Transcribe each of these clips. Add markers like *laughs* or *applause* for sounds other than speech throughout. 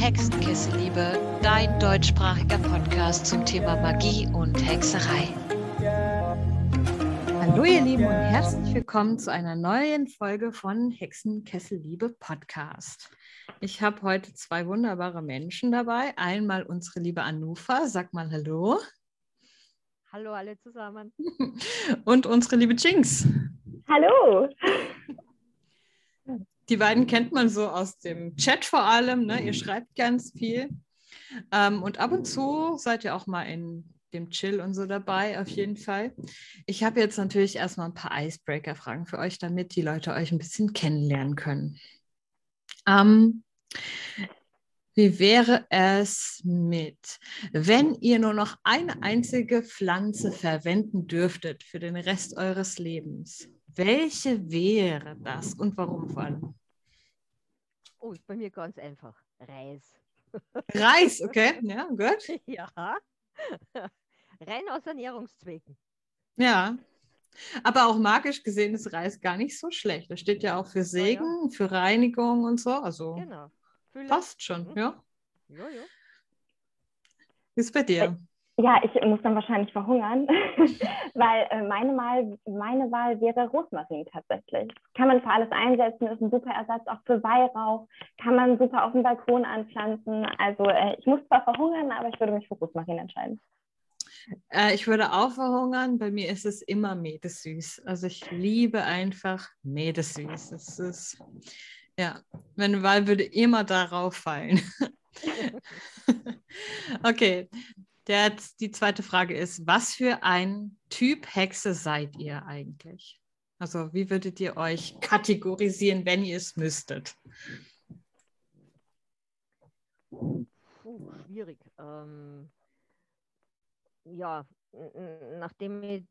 Hexenkesselliebe, dein deutschsprachiger Podcast zum Thema Magie und Hexerei. Hallo ihr Lieben und herzlich willkommen zu einer neuen Folge von Hexenkesselliebe Podcast. Ich habe heute zwei wunderbare Menschen dabei. Einmal unsere liebe Anufa, sag mal Hallo. Hallo alle zusammen. *laughs* Und unsere liebe Jinx. Hallo. Die beiden kennt man so aus dem Chat vor allem. Ne? Ihr schreibt ganz viel. Ähm, und ab und zu seid ihr auch mal in dem Chill und so dabei, auf jeden Fall. Ich habe jetzt natürlich erstmal ein paar Icebreaker-Fragen für euch, damit die Leute euch ein bisschen kennenlernen können. Ähm, wie wäre es mit, wenn ihr nur noch eine einzige Pflanze verwenden dürftet für den Rest eures Lebens? Welche wäre das und warum vor allem? Oh, ist bei mir ganz einfach. Reis. Reis, *laughs* okay. Ja, gut. Ja. *laughs* Rein aus Ernährungszwecken. Ja. Aber auch magisch gesehen ist Reis gar nicht so schlecht. Das steht ja auch für Segen, ja, ja. für Reinigung und so. Also genau. passt schon, mhm. ja. Ja, ja. Wie ist bei dir? Ja, ich muss dann wahrscheinlich verhungern, *laughs* weil äh, meine, Wahl, meine Wahl wäre Rosmarin tatsächlich. Kann man für alles einsetzen, ist ein super Ersatz auch für Weihrauch, kann man super auf dem Balkon anpflanzen. Also äh, ich muss zwar verhungern, aber ich würde mich für Rosmarin entscheiden. Äh, ich würde auch verhungern. Bei mir ist es immer Mädesüß. Also ich liebe einfach Mädesüß. Es ist, ja, meine Wahl würde immer darauf fallen. *laughs* okay, der, die zweite Frage ist, was für ein Typ Hexe seid ihr eigentlich? Also wie würdet ihr euch kategorisieren, wenn ihr es müsstet? Puh, schwierig. Ähm, ja, nachdem ich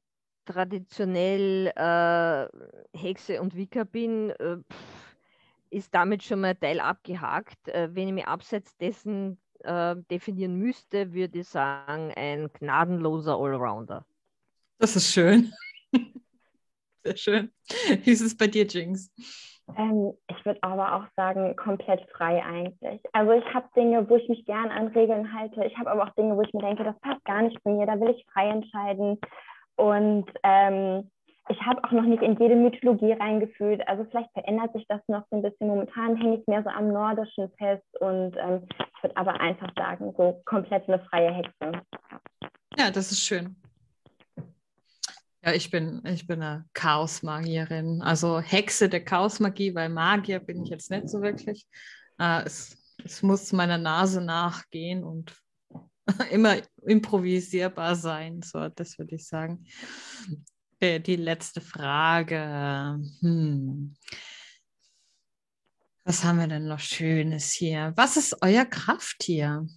traditionell äh, Hexe und Wicca bin, äh, ist damit schon mal ein Teil abgehakt. Äh, wenn ich mich abseits dessen äh, definieren müsste, würde ich sagen, ein gnadenloser Allrounder. Das ist schön. *laughs* Sehr schön. Wie ist es bei dir, Jinx? Ähm, ich würde aber auch sagen, komplett frei eigentlich. Also ich habe Dinge, wo ich mich gern an Regeln halte. Ich habe aber auch Dinge, wo ich mir denke, das passt gar nicht zu mir, da will ich frei entscheiden. Und ähm, ich habe auch noch nicht in jede Mythologie reingefühlt. Also vielleicht verändert sich das noch so ein bisschen. Momentan hänge ich mehr so am Nordischen fest und ähm, ich würde aber einfach sagen, so komplett eine freie Hexe. Ja, das ist schön. Ja, ich bin, ich bin eine Chaosmagierin. Also Hexe der Chaosmagie, weil Magier bin ich jetzt nicht so wirklich. Äh, es, es muss meiner Nase nachgehen und *laughs* immer improvisierbar sein. So, das würde ich sagen. Äh, die letzte Frage. Hm. Was haben wir denn noch Schönes hier? Was ist euer Krafttier?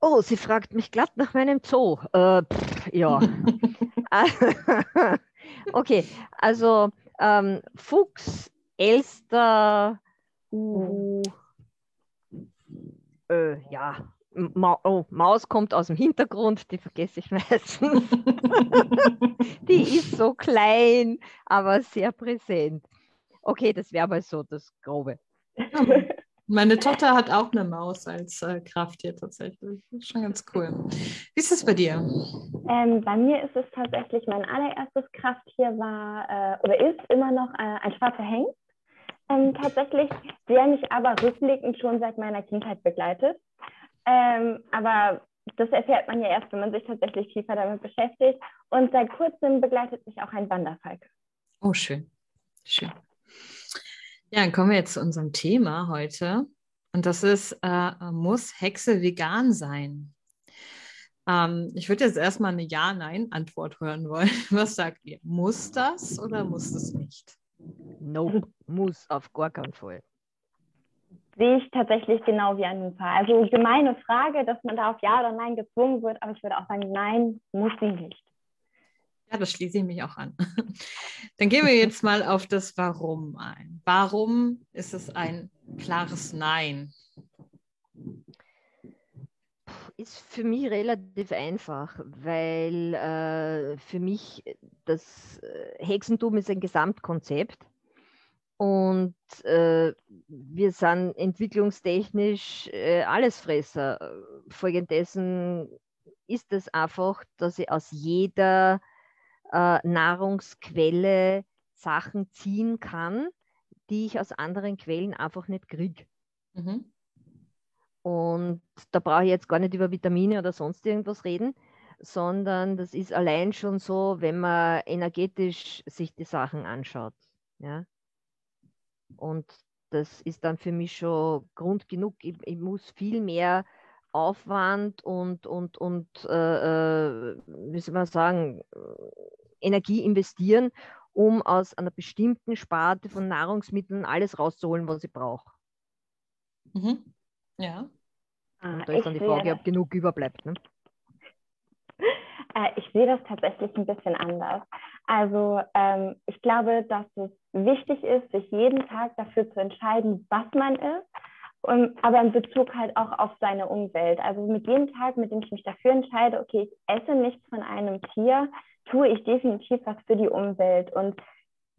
Oh, sie fragt mich glatt nach meinem Zoo. Äh, pff, ja. *laughs* okay, also ähm, Fuchs, Elster, uh, äh, ja, Ma oh, Maus kommt aus dem Hintergrund, die vergesse ich meistens. *laughs* die ist so klein, aber sehr präsent. Okay, das wäre mal so das Grobe. Meine Tochter hat auch eine Maus als äh, Krafttier tatsächlich. Das ist schon ganz cool. Wie ist es bei dir? Ähm, bei mir ist es tatsächlich, mein allererstes Krafttier war äh, oder ist immer noch äh, ein schwarzer Hengst. Ähm, tatsächlich, der mich aber rückblickend schon seit meiner Kindheit begleitet. Ähm, aber das erfährt man ja erst, wenn man sich tatsächlich tiefer damit beschäftigt. Und seit kurzem begleitet mich auch ein Wanderfalk. Oh, schön. Schön. Ja, dann kommen wir jetzt zu unserem Thema heute. Und das ist, äh, muss Hexe vegan sein? Ähm, ich würde jetzt erstmal eine Ja-Nein-Antwort hören wollen. *laughs* Was sagt ihr? Muss das oder muss es nicht? Nope, muss auf gar keinen Fall sehe ich tatsächlich genau wie Anupa. Also gemeine Frage, dass man da auf Ja oder Nein gezwungen wird, aber ich würde auch sagen, nein, muss sie nicht. Ja, das schließe ich mich auch an. *laughs* Dann gehen wir jetzt mal auf das Warum ein. Warum ist es ein klares Nein? Ist für mich relativ einfach, weil äh, für mich das äh, Hexentum ist ein Gesamtkonzept Und äh, wir sind entwicklungstechnisch äh, Allesfresser. Folgendessen ist es einfach, dass ich aus jeder äh, Nahrungsquelle Sachen ziehen kann, die ich aus anderen Quellen einfach nicht kriege. Mhm. Und da brauche ich jetzt gar nicht über Vitamine oder sonst irgendwas reden, sondern das ist allein schon so, wenn man energetisch sich die Sachen anschaut. Ja? Und das ist dann für mich schon Grund genug. Ich, ich muss viel mehr Aufwand und, und, und äh, äh wie soll man sagen, Energie investieren, um aus einer bestimmten Sparte von Nahrungsmitteln alles rauszuholen, was ich brauche. Mhm. Ja. Ah, und da ist dann die Frage, ob genug überbleibt. Ne? *laughs* Äh, ich sehe das tatsächlich ein bisschen anders. Also ähm, ich glaube, dass es wichtig ist, sich jeden Tag dafür zu entscheiden, was man isst, um, aber in Bezug halt auch auf seine Umwelt. Also mit jedem Tag, mit dem ich mich dafür entscheide, okay, ich esse nichts von einem Tier, tue ich definitiv was für die Umwelt. Und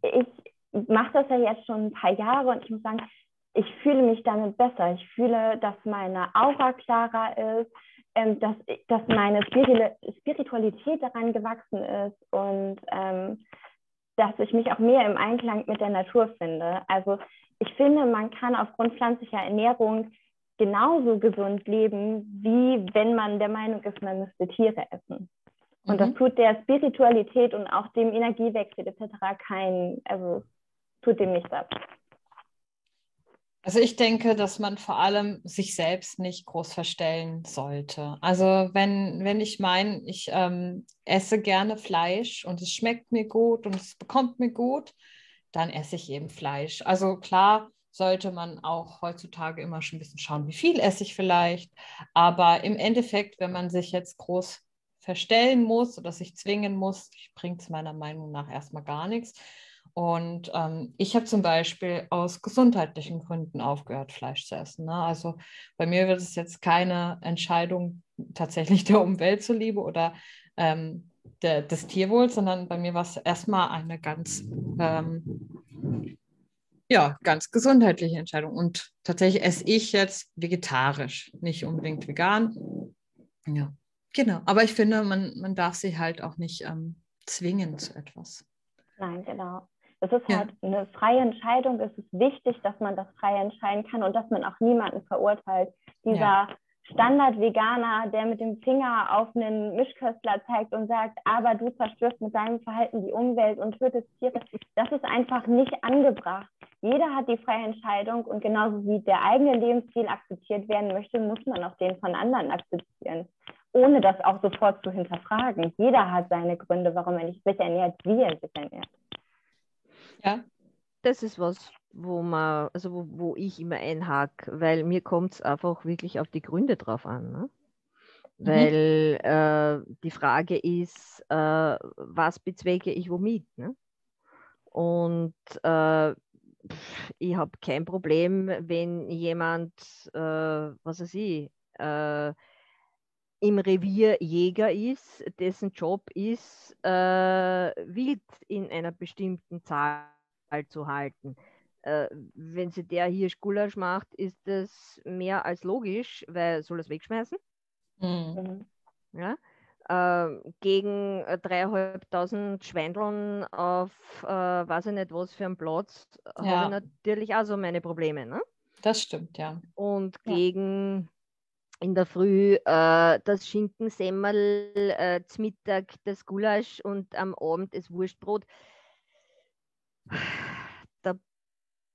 ich mache das ja jetzt schon ein paar Jahre und ich muss sagen, ich fühle mich damit besser. Ich fühle, dass meine Aura klarer ist, ähm, dass, dass meine Spiritualität daran gewachsen ist und ähm, dass ich mich auch mehr im Einklang mit der Natur finde. Also ich finde, man kann aufgrund pflanzlicher Ernährung genauso gesund leben, wie wenn man der Meinung ist, man müsste Tiere essen. Und mhm. das tut der Spiritualität und auch dem Energiewechsel etc. kein, also tut dem nichts ab. Also ich denke, dass man vor allem sich selbst nicht groß verstellen sollte. Also wenn, wenn ich meine, ich ähm, esse gerne Fleisch und es schmeckt mir gut und es bekommt mir gut, dann esse ich eben Fleisch. Also klar sollte man auch heutzutage immer schon ein bisschen schauen, wie viel esse ich vielleicht. Aber im Endeffekt, wenn man sich jetzt groß verstellen muss oder sich zwingen muss, bringt es meiner Meinung nach erstmal gar nichts. Und ähm, ich habe zum Beispiel aus gesundheitlichen Gründen aufgehört, Fleisch zu essen. Ne? Also bei mir wird es jetzt keine Entscheidung tatsächlich der Umwelt zuliebe oder ähm, der, des Tierwohls, sondern bei mir war es erstmal eine ganz, ähm, ja, ganz gesundheitliche Entscheidung. Und tatsächlich esse ich jetzt vegetarisch, nicht unbedingt vegan. Ja, genau. Aber ich finde, man, man darf sich halt auch nicht ähm, zwingen zu etwas. Nein, genau. Es ist ja. halt eine freie Entscheidung. Es ist wichtig, dass man das frei entscheiden kann und dass man auch niemanden verurteilt. Dieser ja. Standard-Veganer, der mit dem Finger auf einen Mischköstler zeigt und sagt, aber du zerstörst mit deinem Verhalten die Umwelt und tötest Tiere, das ist einfach nicht angebracht. Jeder hat die freie Entscheidung und genauso wie der eigene Lebensstil akzeptiert werden möchte, muss man auch den von anderen akzeptieren, ohne das auch sofort zu hinterfragen. Jeder hat seine Gründe, warum er sich ernährt, wie er sich ernährt. Ja. Das ist was, wo man, also wo, wo ich immer einhake, weil mir kommt es einfach wirklich auf die Gründe drauf an. Ne? Mhm. Weil äh, die Frage ist, äh, was bezwecke ich womit? Ne? Und äh, ich habe kein Problem, wenn jemand, äh, was weiß ich, äh, im Revier Jäger ist, dessen Job ist, äh, Wild in einer bestimmten Zahl zu halten. Äh, wenn sie der hier Gulasch macht, ist das mehr als logisch, weil soll es wegschmeißen? Mhm. Ja? Äh, gegen dreieinhalbtausend Schweindeln auf äh, weiß ich nicht was für einen Platz ja. habe ich natürlich auch so meine Probleme. Ne? Das stimmt, ja. Und ja. gegen in der Früh äh, das Schinkensemmel, äh, zum Mittag das Gulasch und am Abend das Wurstbrot da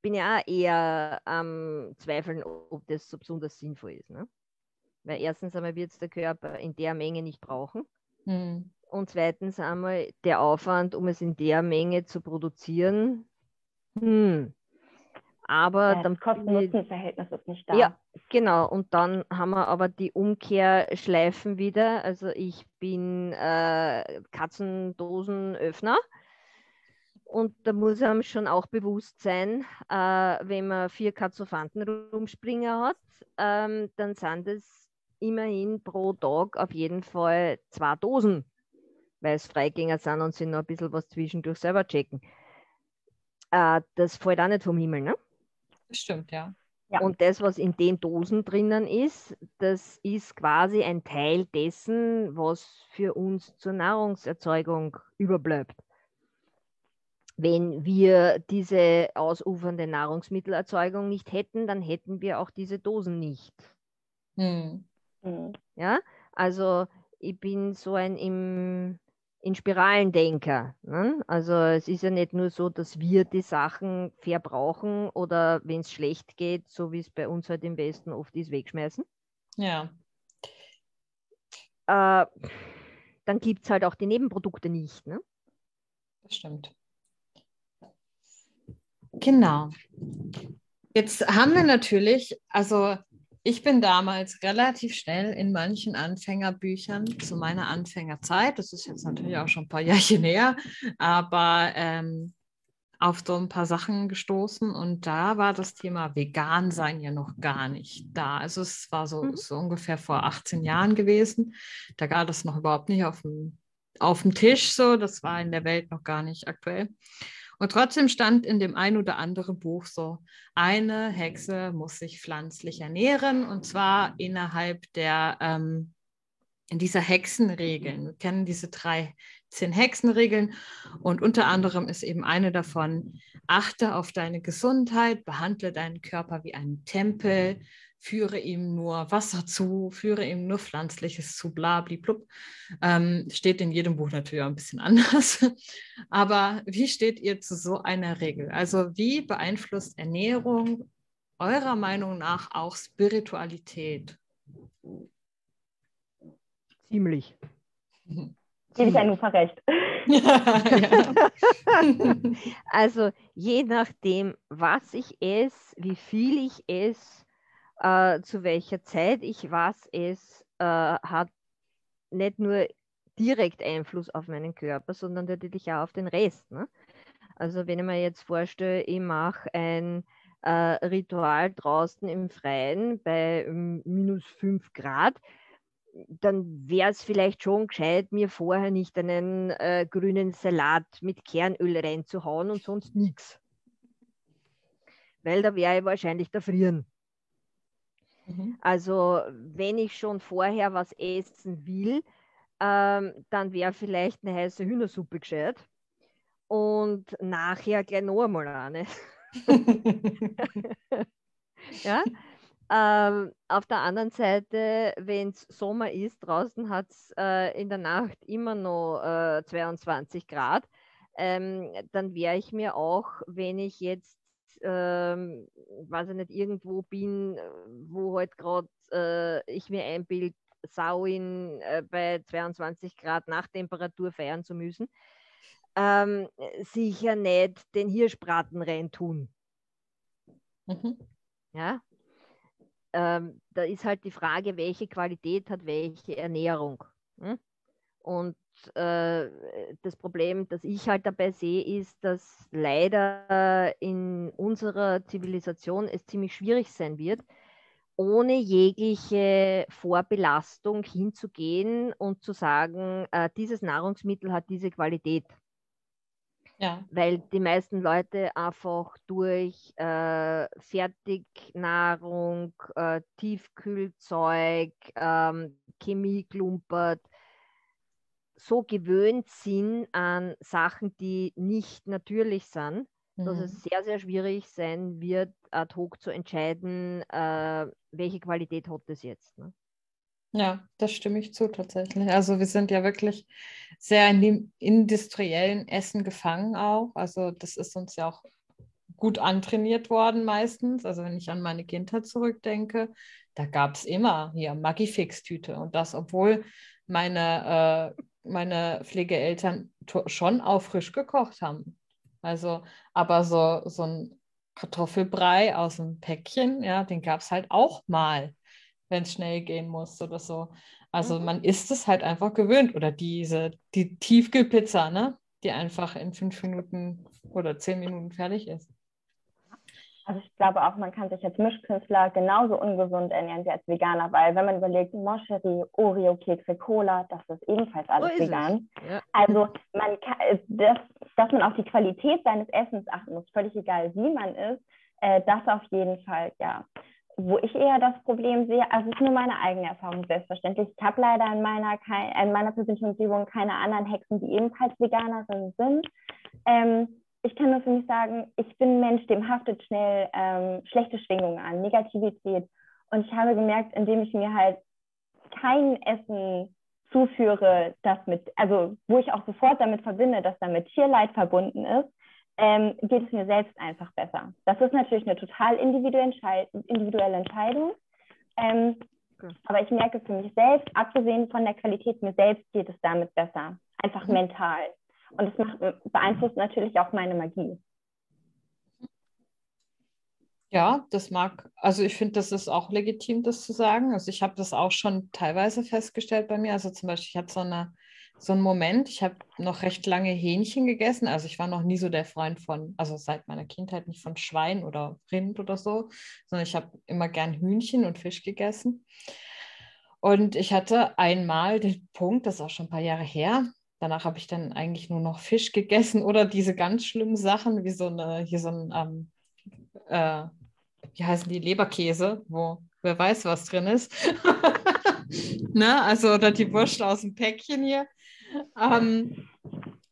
bin ich auch eher am ähm, Zweifeln, ob das so besonders sinnvoll ist. Ne? Weil erstens einmal wird es der Körper in der Menge nicht brauchen. Mhm. Und zweitens einmal der Aufwand, um es in der Menge zu produzieren. Hm. Aber ja, das Kosten-Nutzen-Verhältnis ist nicht da. Ja, genau. Und dann haben wir aber die Umkehrschleifen wieder. Also ich bin äh, Katzendosenöffner. Und da muss einem schon auch bewusst sein, äh, wenn man vier Katzofanten rumspringen hat, ähm, dann sind es immerhin pro Tag auf jeden Fall zwei Dosen, weil es Freigänger sind und sie noch ein bisschen was zwischendurch selber checken. äh, das fällt auch nicht vom Himmel, ne? Das stimmt, ja. Ja. Und das, was in den Dosen drinnen ist, das ist quasi ein Teil dessen, was für uns zur Nahrungserzeugung überbleibt. Wenn wir diese ausufernde Nahrungsmittelerzeugung nicht hätten, dann hätten wir auch diese Dosen nicht. Hm. Mhm. Ja, also ich bin so ein im, in Spiralendenker. Ne? Also es ist ja nicht nur so, dass wir die Sachen verbrauchen oder wenn es schlecht geht, so wie es bei uns halt im Westen oft ist, wegschmeißen. Ja. Äh, dann gibt es halt auch die Nebenprodukte nicht. Ne? Das stimmt. Genau. Jetzt haben wir natürlich, also ich bin damals relativ schnell in manchen Anfängerbüchern zu meiner Anfängerzeit, das ist jetzt natürlich auch schon ein paar Jahre näher, aber ähm, auf so ein paar Sachen gestoßen und da war das Thema Vegan sein ja noch gar nicht da. Also es war so, Mhm. so ungefähr vor 18 Jahren gewesen. Da war das noch überhaupt nicht auf dem, auf dem Tisch so. Das war in der Welt noch gar nicht aktuell. Und trotzdem stand in dem ein oder anderen Buch so, eine Hexe muss sich pflanzlich ernähren und zwar innerhalb der ähm, in dieser Hexenregeln. Wir kennen diese drei zehn Hexenregeln und unter anderem ist eben eine davon, achte auf deine Gesundheit, behandle deinen Körper wie einen Tempel, führe ihm nur Wasser zu, führe ihm nur Pflanzliches zu, bla, blub. Ähm, steht in jedem Buch natürlich auch ein bisschen *laughs* anders. Aber wie steht ihr zu so einer Regel? Also wie beeinflusst Ernährung eurer Meinung nach auch Spiritualität? Ziemlich. *laughs* Gebe ich *laughs* ja nur recht. ja. Also je nachdem, was ich esse, wie viel ich esse, äh, zu welcher Zeit ich was esse, äh, hat nicht nur direkt Einfluss auf meinen Körper, sondern natürlich auch auf den Rest. Ne? Also wenn ich mir jetzt vorstelle, ich mache ein äh, Ritual draußen im Freien bei ähm, minus 5 Grad, dann wäre es vielleicht schon gescheit, mir vorher nicht einen äh, grünen Salat mit Kernöl reinzuhauen und sonst nichts. Weil da wäre ich wahrscheinlich erfrieren. Mhm. Also wenn ich schon vorher was essen will, ähm, dann wäre vielleicht eine heiße Hühnersuppe gescheit. Und nachher gleich noch einmal eine. *laughs* *laughs* ja? Ähm, auf der anderen Seite, wenn es Sommer ist, draußen hat es äh, in der Nacht immer noch äh, 22 Grad, ähm, dann wäre ich mir auch, wenn ich jetzt, ähm, weiß ich nicht, irgendwo bin, äh, wo halt gerade äh, ich mir einbild, Sauin äh, bei 22 Grad Nachttemperatur feiern zu müssen, ähm, sicher nicht den Hirschbraten reintun. Mhm. Ja? Ähm, da ist halt die Frage, welche Qualität hat welche Ernährung. Hm? Und äh, das Problem, das ich halt dabei sehe, ist, dass leider in unserer Zivilisation es ziemlich schwierig sein wird, ohne jegliche Vorbelastung hinzugehen und zu sagen, äh, dieses Nahrungsmittel hat diese Qualität Ja. weil die meisten Leute einfach durch äh, Fertignahrung, äh, Tiefkühlzeug, ähm, Chemie klumpert, so gewöhnt sind an Sachen, die nicht natürlich sind, dass Mhm. es sehr, sehr schwierig sein wird, ad hoc zu entscheiden, äh, welche Qualität hat das jetzt. Ne? Ja, das stimme ich zu tatsächlich. Also wir sind ja wirklich sehr in dem industriellen Essen gefangen auch. Also das ist uns ja auch gut antrainiert worden meistens. Also wenn ich an meine Kindheit zurückdenke, da gab es immer hier Maggi-Fix-Tüte und das, obwohl meine, äh, meine Pflegeeltern schon auch frisch gekocht haben. Also, aber so, so ein Kartoffelbrei aus dem Päckchen, ja, den gab es halt auch mal wenn es schnell gehen muss oder so. Also Mhm. man ist es halt einfach gewöhnt. Oder diese, die Tiefkühlpizza, ne? Die einfach in fünf Minuten oder zehn Minuten fertig ist. Also ich glaube auch, man kann sich als Mischkünstler genauso ungesund ernähren wie als Veganer, weil wenn man überlegt, Moscherie, Oreo, Kekse, Cola, das ist ebenfalls alles ist es. vegan. Ja. Also man kann, das dass man auf die Qualität seines Essens achten muss, völlig egal, wie man ist, äh, das auf jeden Fall, ja. Wo ich eher das Problem sehe, also es ist nur meine eigene Erfahrung, selbstverständlich. Ich habe leider in meiner, in meiner persönlichen Umgebung keine anderen Hexen, die ebenfalls Veganerinnen sind. Ähm, ich kann nur für mich sagen, ich bin ein Mensch, dem haftet schnell ähm, schlechte Schwingungen an, Negativität. Und ich habe gemerkt, indem ich mir halt kein Essen zuführe, das mit, also wo ich auch sofort damit verbinde, dass damit Tierleid verbunden ist, ähm, geht es mir selbst einfach besser. Das ist natürlich eine total individuelle Entscheidung. Ähm, okay. Aber ich merke für mich selbst, abgesehen von der Qualität, mir selbst geht es damit besser. Einfach mhm. mental. Und das beeinflusst natürlich auch meine Magie. Ja, das mag, also ich finde, das ist auch legitim, das zu sagen. Also ich habe das auch schon teilweise festgestellt bei mir. Also zum Beispiel, ich hatte so, eine, so einen Moment, ich habe noch recht lange Hähnchen gegessen. Also ich war noch nie so der Freund von, also seit meiner Kindheit nicht von Schwein oder Rind oder so, sondern ich habe immer gern Hühnchen und Fisch gegessen. Und ich hatte einmal den Punkt, das ist auch schon ein paar Jahre her, danach habe ich dann eigentlich nur noch Fisch gegessen oder diese ganz schlimmen Sachen, wie so eine, hier so ein, ähm, äh, wie heißen die, Leberkäse, wo wer weiß, was drin ist. *laughs* ne? Also, oder die Wurst aus dem Päckchen hier. Ähm,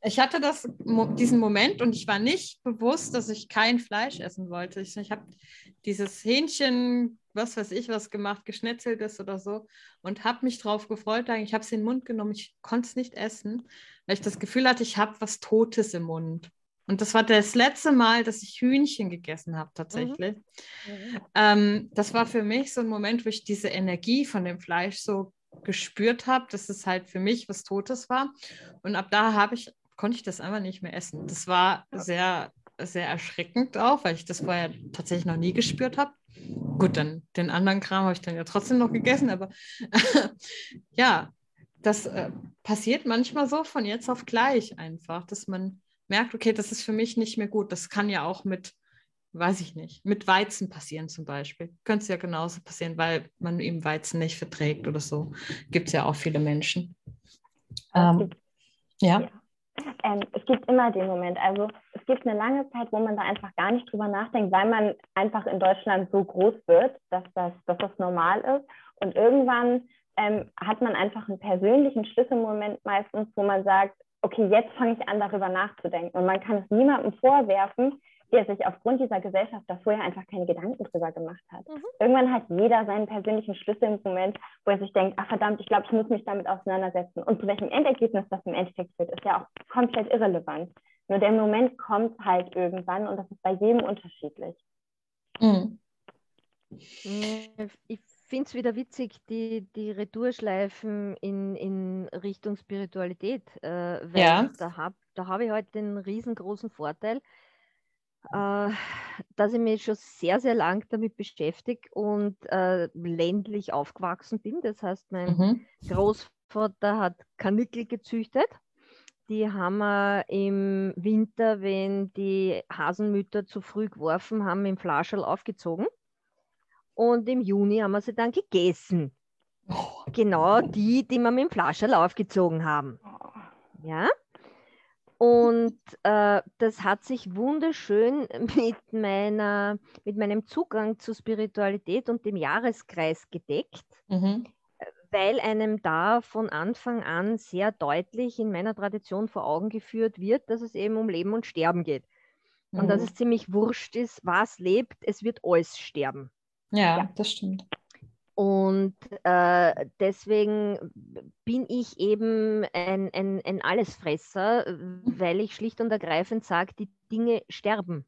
ich hatte das, diesen Moment und ich war nicht bewusst, dass ich kein Fleisch essen wollte. Ich, ich habe dieses Hähnchen, was weiß ich, was gemacht, geschnetzeltes oder so und habe mich drauf gefreut. Ich habe es in den Mund genommen, ich konnte es nicht essen, weil ich das Gefühl hatte, ich habe was Totes im Mund. Und das war das letzte Mal, dass ich Hühnchen gegessen habe, tatsächlich. Mhm. Ähm, das war für mich so ein Moment, wo ich diese Energie von dem Fleisch so gespürt habe, dass es halt für mich was Totes war. Und ab da habe ich, konnte ich das einfach nicht mehr essen. Das war sehr, sehr erschreckend auch, weil ich das vorher tatsächlich noch nie gespürt habe. Gut, dann den anderen Kram habe ich dann ja trotzdem noch gegessen, aber *laughs* ja, das äh, passiert manchmal so von jetzt auf gleich einfach, dass man merkt, okay, das ist für mich nicht mehr gut. Das kann ja auch mit, weiß ich nicht, mit Weizen passieren zum Beispiel. Könnte es ja genauso passieren, weil man eben Weizen nicht verträgt oder so. Gibt es ja auch viele Menschen. Ähm, ja. ja. Ähm, es gibt immer den Moment. Also es gibt eine lange Zeit, wo man da einfach gar nicht drüber nachdenkt, weil man einfach in Deutschland so groß wird, dass das, dass das normal ist. Und irgendwann ähm, hat man einfach einen persönlichen Schlüsselmoment meistens, wo man sagt, okay, jetzt fange ich an, darüber nachzudenken. Und man kann es niemandem vorwerfen, der sich aufgrund dieser Gesellschaft da vorher einfach keine Gedanken drüber gemacht hat. Mhm. Irgendwann hat jeder seinen persönlichen Schlüssel im Moment, wo er sich denkt, ach verdammt, ich glaube, ich muss mich damit auseinandersetzen. Und zu welchem Endergebnis das im Endeffekt wird, ist ja auch komplett irrelevant. Nur der Moment kommt halt irgendwann und das ist bei jedem unterschiedlich. Mhm. Ich finde es wieder witzig, die, die Retourschleifen in, in Richtung Spiritualität, äh, weil ja. da habe da hab ich halt den riesengroßen Vorteil, äh, dass ich mich schon sehr, sehr lang damit beschäftige und äh, ländlich aufgewachsen bin. Das heißt, mein mhm. Großvater hat Kanickel gezüchtet. Die haben wir im Winter, wenn die Hasenmütter zu früh geworfen haben, im Flascherl aufgezogen und im Juni haben wir sie dann gegessen. Oh. Genau die, die wir mit dem Flascherl aufgezogen haben. Ja. Und äh, das hat sich wunderschön *laughs* mit, meiner, mit meinem Zugang zur Spiritualität und dem Jahreskreis gedeckt, mhm. weil einem da von Anfang an sehr deutlich in meiner Tradition vor Augen geführt wird, dass es eben um Leben und Sterben geht. Und mhm. dass es ziemlich wurscht ist, was lebt, es wird alles sterben. Ja, ja. das stimmt. Und äh, deswegen bin ich eben ein, ein, ein Allesfresser, weil ich schlicht und ergreifend sage, die Dinge sterben.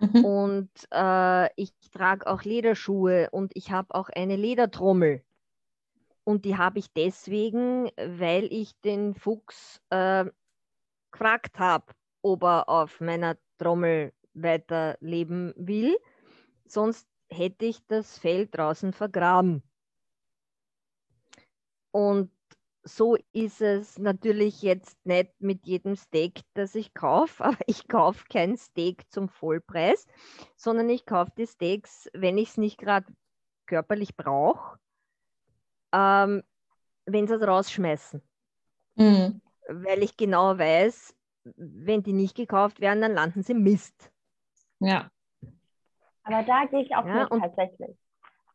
Mhm. Und äh, ich trage auch Lederschuhe und ich habe auch eine Ledertrommel. Und die habe ich deswegen, weil ich den Fuchs äh, gefragt habe, ob er auf meiner Trommel weiterleben will. Sonst hätte ich das Fell draußen vergraben. Und so ist es natürlich jetzt nicht mit jedem Steak, das ich kaufe, *laughs* aber ich kaufe kein Steak zum Vollpreis, sondern ich kaufe die Steaks, wenn ich es nicht gerade körperlich brauche, ähm, wenn sie es rausschmeißen. Mhm. Weil ich genau weiß, wenn die nicht gekauft werden, dann landen sie Mist. Ja. Aber da gehe ich auch Ja, mit tatsächlich.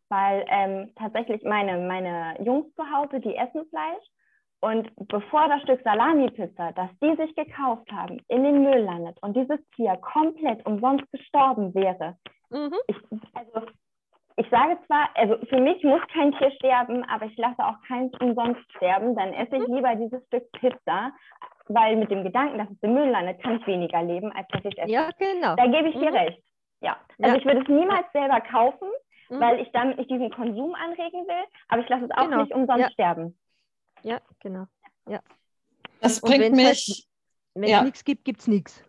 Weil ähm, tatsächlich meine, meine Jungs zu Hause, die essen Fleisch. Und bevor das Stück Salami-Pizza, das die sich gekauft haben, in den Müll landet und dieses Tier komplett umsonst gestorben wäre, Mhm. ich, also ich sage zwar, also für mich muss kein Tier sterben, aber ich lasse auch keins umsonst sterben. Dann esse ich lieber dieses Stück Pizza, weil mit dem Gedanken, dass es im Müll landet, kann ich weniger leben, als dass ich es esse. Ja, genau. Da gebe ich dir Mhm. recht. Ja. Also Ja. ich würde es niemals selber kaufen, Mhm. weil ich damit nicht diesen Konsum anregen will, aber ich lasse es auch Genau. nicht umsonst Ja. sterben. Ja, genau. Das Und bringt halt- mich, Wenn es Ja. nichts gibt, gibt es nichts.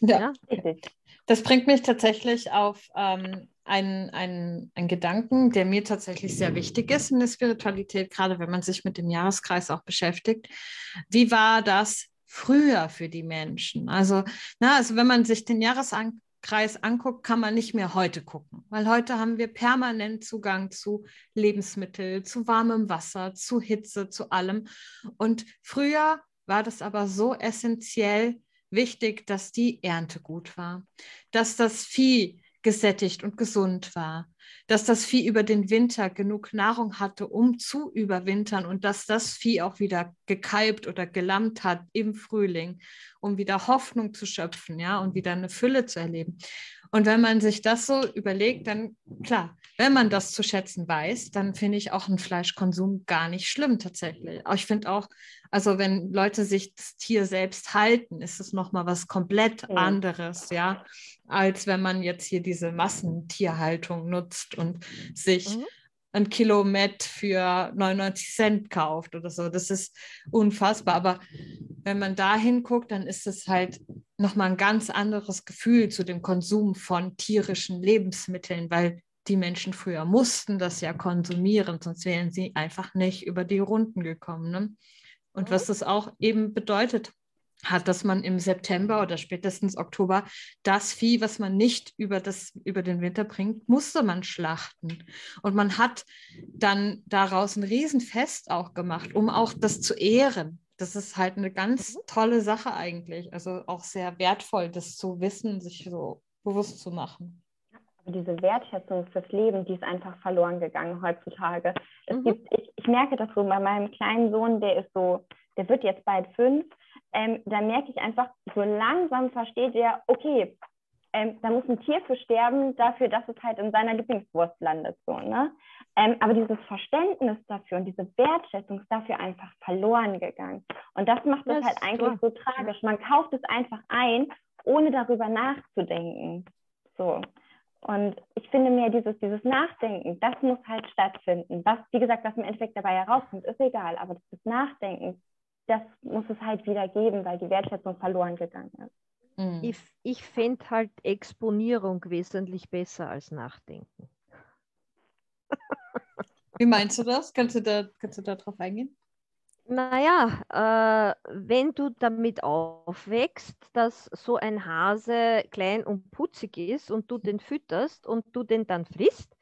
ja, Ja. Das bringt mich tatsächlich auf ähm, einen, einen, einen Gedanken, der mir tatsächlich sehr wichtig ist in der Spiritualität, gerade wenn man sich mit dem Jahreskreis auch beschäftigt. Wie war das früher für die Menschen? Also, na, also wenn man sich den Jahreskreis anguckt, kann man nicht mehr heute gucken, weil heute haben wir permanent Zugang zu Lebensmitteln, zu warmem Wasser, zu Hitze, zu allem. Und früher war das aber so essentiell wichtig, dass die Ernte gut war, dass das Vieh gesättigt und gesund war, dass das Vieh über den Winter genug Nahrung hatte, um zu überwintern und dass das Vieh auch wieder gekalbt oder gelammt hat im Frühling, um wieder Hoffnung zu schöpfen, ja, und wieder eine Fülle zu erleben. Und wenn man sich das so überlegt, dann klar, wenn man das zu schätzen weiß, dann finde ich auch einen Fleischkonsum gar nicht schlimm tatsächlich. Aber ich finde auch, also wenn Leute sich das Tier selbst halten, ist es nochmal was komplett anderes, ja, als wenn man jetzt hier diese Massentierhaltung nutzt und sich Mhm. Ein Kilo Met für 99 Cent kauft oder so. Das ist unfassbar. Aber wenn man da hinguckt, dann ist es halt nochmal ein ganz anderes Gefühl zu dem Konsum von tierischen Lebensmitteln, weil die Menschen früher mussten das ja konsumieren, sonst wären sie einfach nicht über die Runden gekommen. Ne? Und Mhm. was das auch eben bedeutet hat, dass man im September oder spätestens Oktober das Vieh, was man nicht über, das, über den Winter bringt, musste man schlachten. Und man hat dann daraus ein Riesenfest auch gemacht, um auch das zu ehren. Das ist halt eine ganz Mhm. tolle Sache eigentlich. Also auch sehr wertvoll, das zu wissen, sich so bewusst zu machen. Aber diese Wertschätzung fürs Leben, die ist einfach verloren gegangen heutzutage. Es Mhm. gibt, ich, ich merke das so bei meinem kleinen Sohn, der ist so, der wird jetzt bald fünf. Ähm, da merke ich einfach, so langsam versteht er, okay, ähm, da muss ein Tier für sterben, dafür, dass es halt in seiner Lieblingswurst landet. So, ne? ähm, aber dieses Verständnis dafür und diese Wertschätzung ist dafür einfach verloren gegangen. Und das macht es halt eigentlich so tragisch. Man kauft es einfach ein, ohne darüber nachzudenken. So. Und ich finde mir, dieses, dieses Nachdenken, das muss halt stattfinden. Was, wie gesagt, was im Endeffekt dabei herauskommt, ist egal. Aber das Nachdenken, das muss es halt wieder geben, weil die Wertschätzung verloren gegangen ist. Mhm. Ich, ich fände halt Exponierung wesentlich besser als Nachdenken. Wie meinst du das? Kannst du da, kannst du da drauf eingehen? Naja, äh, wenn du damit aufwächst, dass so ein Hase klein und putzig ist und du den fütterst und du den dann frisst,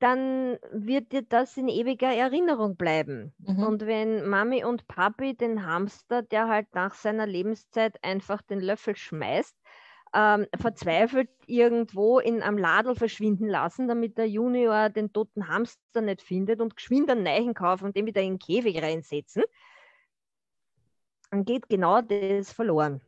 dann wird dir das in ewiger Erinnerung bleiben. Mhm. Und wenn Mami und Papi den Hamster, der halt nach seiner Lebenszeit einfach den Löffel schmeißt, ähm, verzweifelt irgendwo in einem Ladel verschwinden lassen, damit der Junior den toten Hamster nicht findet und geschwind einen neuen kaufen und den wieder in den Käfig reinsetzen, dann geht genau das verloren.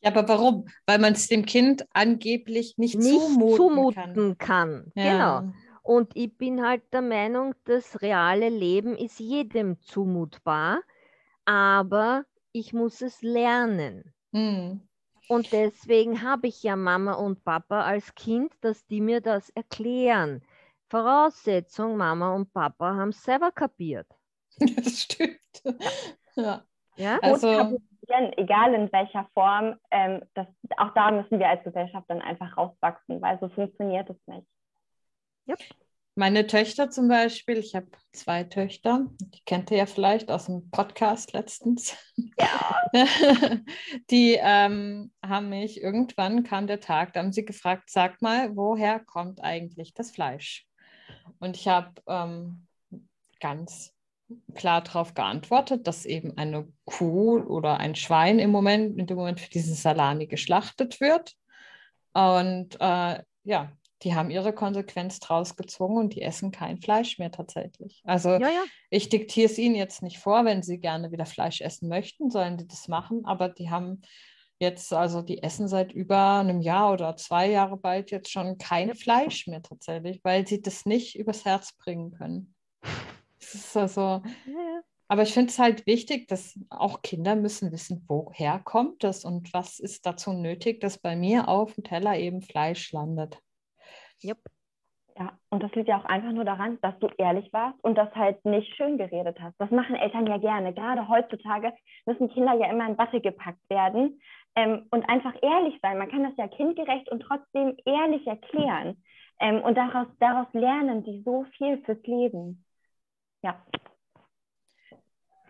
Ja, aber warum? Weil man es dem Kind angeblich nicht, Nicht zumuten, zumuten kann. kann. Ja. Genau. Und ich bin halt der Meinung, das reale Leben ist jedem zumutbar, aber ich muss es lernen. Mhm. Und deswegen habe ich ja Mama und Papa als Kind, dass die mir das erklären. Voraussetzung, Mama und Papa haben es selber kapiert. *laughs* Das stimmt. Ja. Ja? Also, kapieren, egal in welcher Form, ähm, das, auch da müssen wir als Gesellschaft dann einfach rauswachsen, weil so funktioniert es nicht. Meine Töchter zum Beispiel, ich habe zwei Töchter, die kennt ihr ja vielleicht aus dem Podcast letztens. Ja. *laughs* Die ähm, haben mich, irgendwann kam der Tag, da haben sie gefragt, sag mal, woher kommt eigentlich das Fleisch? Und ich habe ähm, ganz klar darauf geantwortet, dass eben eine Kuh oder ein Schwein im Moment, in dem Moment für diese Salami geschlachtet wird. Und äh, ja, die haben ihre Konsequenz draus gezogen und die essen kein Fleisch mehr tatsächlich. Also Ja, ja. ich diktiere es ihnen jetzt nicht vor, wenn sie gerne wieder Fleisch essen möchten, sollen die das machen, aber die haben jetzt, also die essen seit über einem Jahr oder zwei Jahre bald jetzt schon kein Fleisch mehr tatsächlich, weil sie das nicht übers Herz bringen können. Das ist also, ja. aber ich finde es halt wichtig, dass auch Kinder müssen wissen, woher kommt das und was ist dazu nötig, dass bei mir auf dem Teller eben Fleisch landet. Jupp. Ja, und das liegt ja auch einfach nur daran, dass du ehrlich warst und das halt nicht schön geredet hast. Das machen Eltern ja gerne. Gerade heutzutage müssen Kinder ja immer in Watte gepackt werden ähm, und einfach ehrlich sein. Man kann das ja kindgerecht und trotzdem ehrlich erklären. Ähm, und daraus, daraus lernen die so viel fürs Leben. Ja,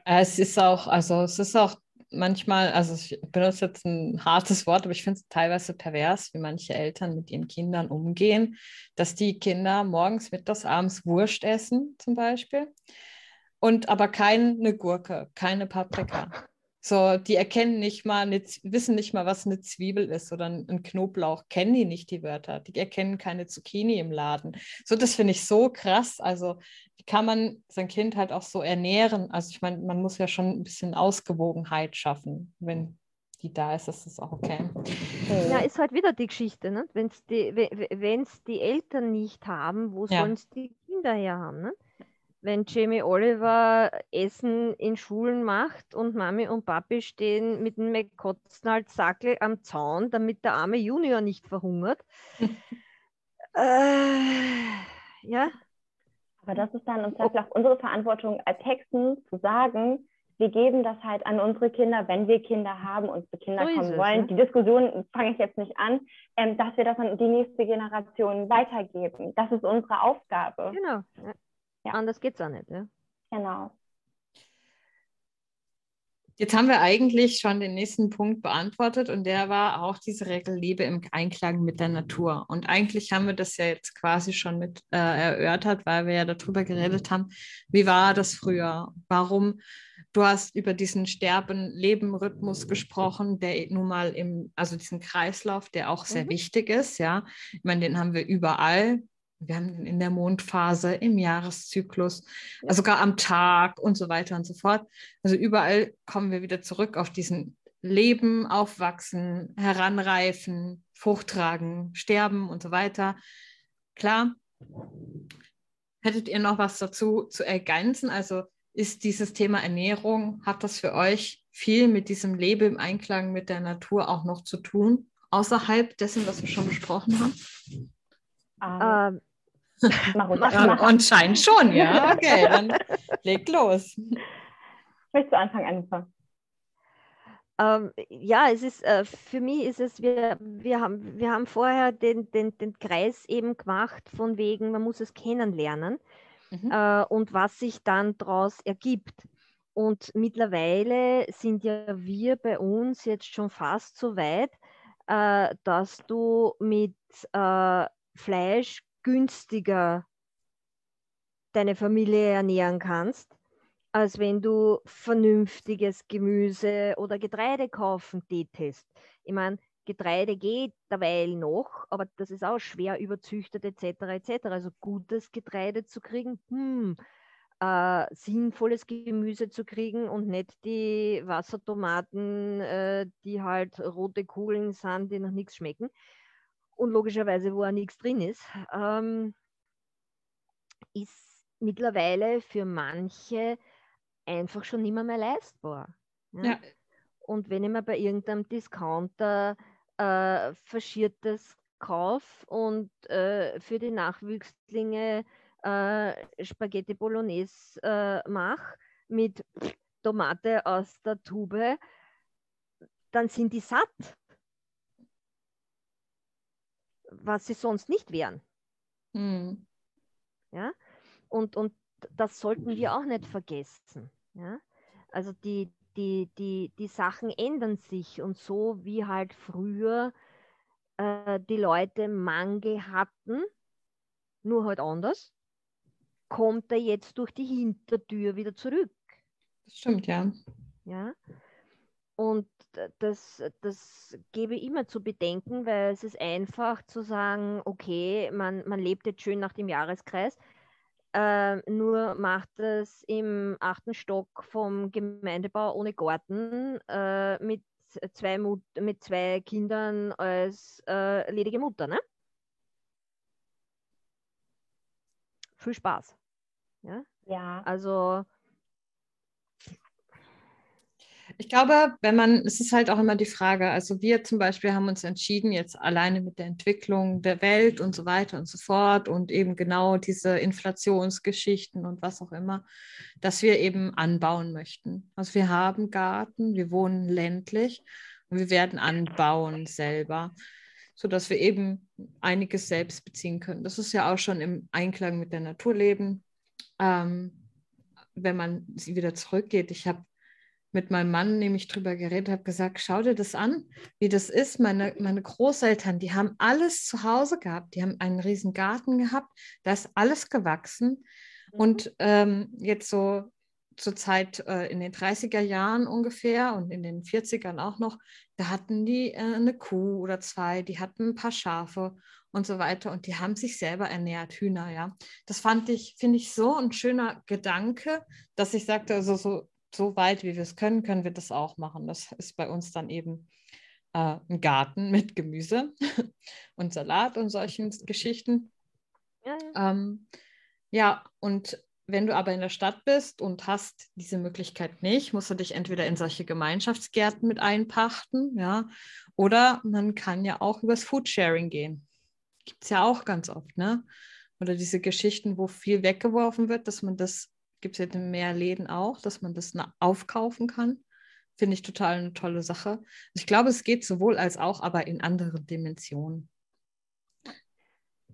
Äh, Es ist auch, also es ist auch manchmal, also ich benutze jetzt ein hartes Wort, aber ich finde es teilweise pervers, wie manche Eltern mit ihren Kindern umgehen, dass die Kinder morgens, mittags, abends Wurst essen zum Beispiel und aber keine Gurke, keine Paprika. So, die erkennen nicht mal, wissen nicht mal, was eine Zwiebel ist oder ein, Knoblauch, kennen die nicht die Wörter. Die erkennen keine Zucchini im Laden. So, das finde ich so krass. Also, kann man sein Kind halt auch so ernähren? Also, ich meine, man muss ja schon ein bisschen Ausgewogenheit schaffen. Wenn die da ist, ist das auch okay. Ja, ist halt wieder die Geschichte, ne? Wenn es die, we- wenn's die Eltern nicht haben, wo Ja. sollen es die Kinder her haben? Ne? Wenn Jamie Oliver Essen in Schulen macht und Mami und Papi stehen mit einem McKotzen als Sackel am Zaun, damit der arme Junior nicht verhungert. *laughs* äh, ja, aber das ist dann im Zweifel auch unsere Verantwortung als Hexen zu sagen, wir geben das halt an unsere Kinder, wenn wir Kinder haben und zu Kinder So kommen es, wollen. ne? Die Diskussion fange ich jetzt nicht an, ähm, dass wir das an die nächste Generation weitergeben. Das ist unsere Aufgabe. genau. Ja. Anders geht es auch nicht. Ja? Genau. Jetzt haben wir eigentlich schon den nächsten Punkt beantwortet und der war auch diese Regel Liebe im Einklang mit der Natur. Und eigentlich haben wir das ja jetzt quasi schon mit äh, erörtert, weil wir ja darüber geredet haben, wie war das früher? Warum? Du hast über diesen Sterben-Leben-Rhythmus gesprochen, der nun mal im, also diesen Kreislauf, der auch sehr Mhm. wichtig ist, ja. Ich meine, den haben wir überall. Wir haben den in der Mondphase, im Jahreszyklus, Ja. sogar am Tag und so weiter und so fort. Also überall kommen wir wieder zurück auf diesen Leben, Aufwachsen, Heranreifen, Fruchttragen, Sterben und so weiter. Klar. Hättet ihr noch was dazu zu ergänzen? Also ist dieses Thema Ernährung, hat das für euch viel mit diesem Leben im Einklang mit der Natur auch noch zu tun, außerhalb dessen, was wir schon besprochen haben? Ähm, *laughs* mach ruhig, mach- anscheinend schon, ja. *laughs* Okay, dann legt los. Möchtest du anfangen, Anfa? Ähm, ja, es ist äh, für mich ist es, wir, wir, haben, wir haben vorher den, den, den Kreis eben gemacht, von wegen, man muss es kennenlernen Mhm. äh, und was sich dann daraus ergibt. Und mittlerweile sind ja wir bei uns jetzt schon fast so weit, äh, dass du mit äh, Fleisch günstiger deine Familie ernähren kannst, als wenn du vernünftiges Gemüse oder Getreide kaufen tätest. Ich meine, Getreide geht derweil noch, aber das ist auch schwer überzüchtet etc. etc. Also gutes Getreide zu kriegen, hm, äh, sinnvolles Gemüse zu kriegen und nicht die Wassertomaten, äh, die halt rote Kugeln sind, die nach nichts schmecken und logischerweise, wo auch nichts drin ist, ähm, ist mittlerweile für manche einfach schon nicht mehr, mehr leistbar. Ja. Und wenn ich mir bei irgendeinem Discounter äh, faschiertes Kauf und äh, für die Nachwüchslinge äh, Spaghetti Bolognese äh, mache mit Tomate aus der Tube, dann sind die satt. Was sie sonst nicht wären. Hm. Ja? Und, und das sollten wir auch nicht vergessen. Ja? Also die, die, die, die Sachen ändern sich und so wie halt früher äh, die Leute Mangel hatten, nur halt anders, kommt er jetzt durch die Hintertür wieder zurück. Das stimmt, ja. Ja. Und das, das gebe ich immer zu bedenken, weil es ist einfach zu sagen, okay, man, man lebt jetzt schön nach dem Jahreskreis, äh, nur macht es im achten Stock vom Gemeindebau ohne Garten äh, mit, zwei Mut mit zwei Kindern als äh, ledige Mutter. Ne? Viel Spaß. Ja. Ja. Also Ich glaube, wenn man, es ist halt auch immer die Frage, also wir zum Beispiel haben uns entschieden, jetzt alleine mit der Entwicklung der Welt und so weiter und so fort und eben genau diese Inflationsgeschichten und was auch immer, dass wir eben anbauen möchten. Also wir haben Garten, wir wohnen ländlich und wir werden anbauen selber, sodass wir eben einiges selbst beziehen können. Das ist ja auch schon im Einklang mit der Natur leben. Ähm, wenn man wieder zurückgeht, ich habe mit meinem Mann nämlich drüber geredet, habe gesagt, schau dir das an, wie das ist. Meine, meine Großeltern, die haben alles zu Hause gehabt. Die haben einen riesen Garten gehabt, da ist alles gewachsen. Mhm. Und ähm, jetzt so zur Zeit äh, in den 30er Jahren ungefähr und in den 40ern auch noch, da hatten die äh, eine Kuh oder zwei, die hatten ein paar Schafe und so weiter und die haben sich selber ernährt, Hühner, ja. Das fand ich, finde ich so ein schöner Gedanke, dass ich sagte, also so so weit, wie wir es können, können wir das auch machen. Das ist bei uns dann eben äh, ein Garten *laughs* mit Gemüse *laughs* und Salat und solchen *laughs* Geschichten. Ja, ja. Ähm, ja, und wenn du aber in der Stadt bist und hast diese Möglichkeit nicht, musst du dich entweder in solche Gemeinschaftsgärten mit einpachten, ja, oder man kann ja auch übers Foodsharing gehen. Gibt es ja auch ganz oft, ne? Oder diese Geschichten, wo viel weggeworfen wird, dass man das gibt es jetzt mehr Läden auch, dass man das aufkaufen kann. Finde ich total eine tolle Sache. Ich glaube, es geht sowohl als auch, aber in anderen Dimensionen.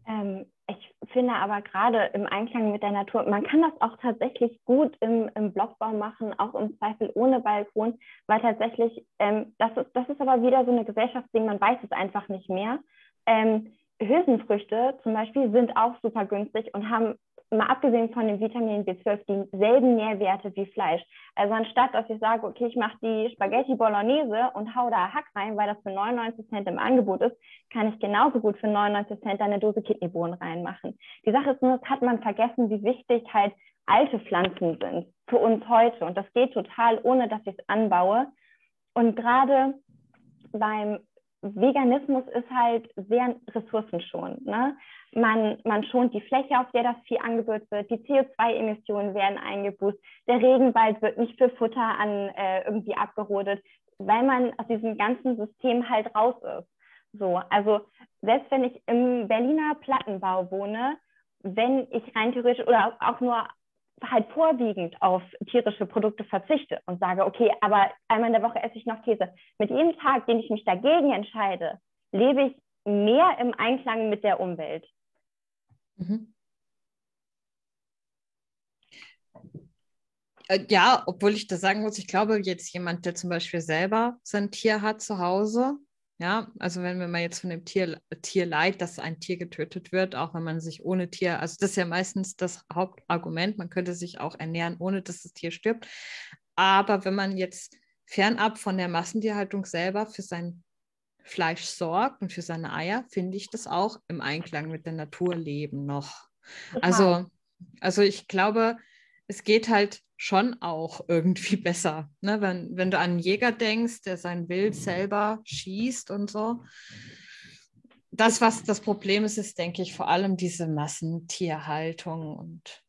Ähm, ich finde aber gerade im Einklang mit der Natur, man kann das auch tatsächlich gut im, im Blockbau machen, auch im Zweifel ohne Balkon, weil tatsächlich, ähm, das, ist, das ist aber wieder so eine Gesellschaftsding, man weiß es einfach nicht mehr. Ähm, Hülsenfrüchte zum Beispiel sind auch super günstig und haben mal abgesehen von dem Vitamin B12 dieselben Nährwerte wie Fleisch. Also anstatt, dass ich sage, okay, ich mache die Spaghetti Bolognese und hau da Hack rein, weil das für 99 Cent im Angebot ist, kann ich genauso gut für 99 Cent eine Dose Kidneybohnen reinmachen. Die Sache ist nur, das hat man vergessen, wie wichtig halt alte Pflanzen sind für uns heute. Und das geht total, ohne dass ich es anbaue. Und gerade beim Veganismus ist halt sehr ressourcenschonend. Ne? Man, man schont die Fläche, auf der das Vieh angebaut wird, die CO2-Emissionen werden eingeboost, der Regenwald wird nicht für Futter an äh, irgendwie abgerodet, weil man aus diesem ganzen System halt raus ist. So, also selbst wenn ich im Berliner Plattenbau wohne, wenn ich rein theoretisch oder auch nur halt vorwiegend auf tierische Produkte verzichte und sage, okay, aber einmal in der Woche esse ich noch Käse. Mit jedem Tag, den ich mich dagegen entscheide, lebe ich mehr im Einklang mit der Umwelt. Mhm. Äh, ja, obwohl ich da sagen muss, ich glaube, jetzt jemand, der zum Beispiel selber sein Tier hat zu Hause, ja, also wenn wir mal jetzt von dem Tier, Tierleid, dass ein Tier getötet wird, auch wenn man sich ohne Tier, also das ist ja meistens das Hauptargument, man könnte sich auch ernähren, ohne dass das Tier stirbt. Aber wenn man jetzt fernab von der Massentierhaltung selber für sein Fleisch sorgt und für seine Eier, finde ich das auch im Einklang mit der Natur leben noch. Also, also ich glaube, es geht halt schon auch irgendwie *laughs* besser. Ne? Wenn, wenn du an einen Jäger denkst, der sein Wild selber schießt und so. Das, was das Problem ist, ist, denke ich, vor allem diese Massentierhaltung und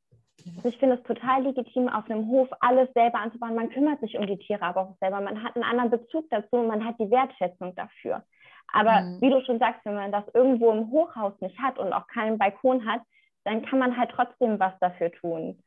also ich finde es total legitim, auf einem Hof alles selber anzubauen. Man kümmert sich um die Tiere aber auch selber. Man hat einen anderen Bezug dazu und man hat die Wertschätzung dafür. Aber mhm. wie du schon sagst, wenn man das irgendwo im Hochhaus nicht hat und auch keinen Balkon hat, dann kann man halt trotzdem was dafür tun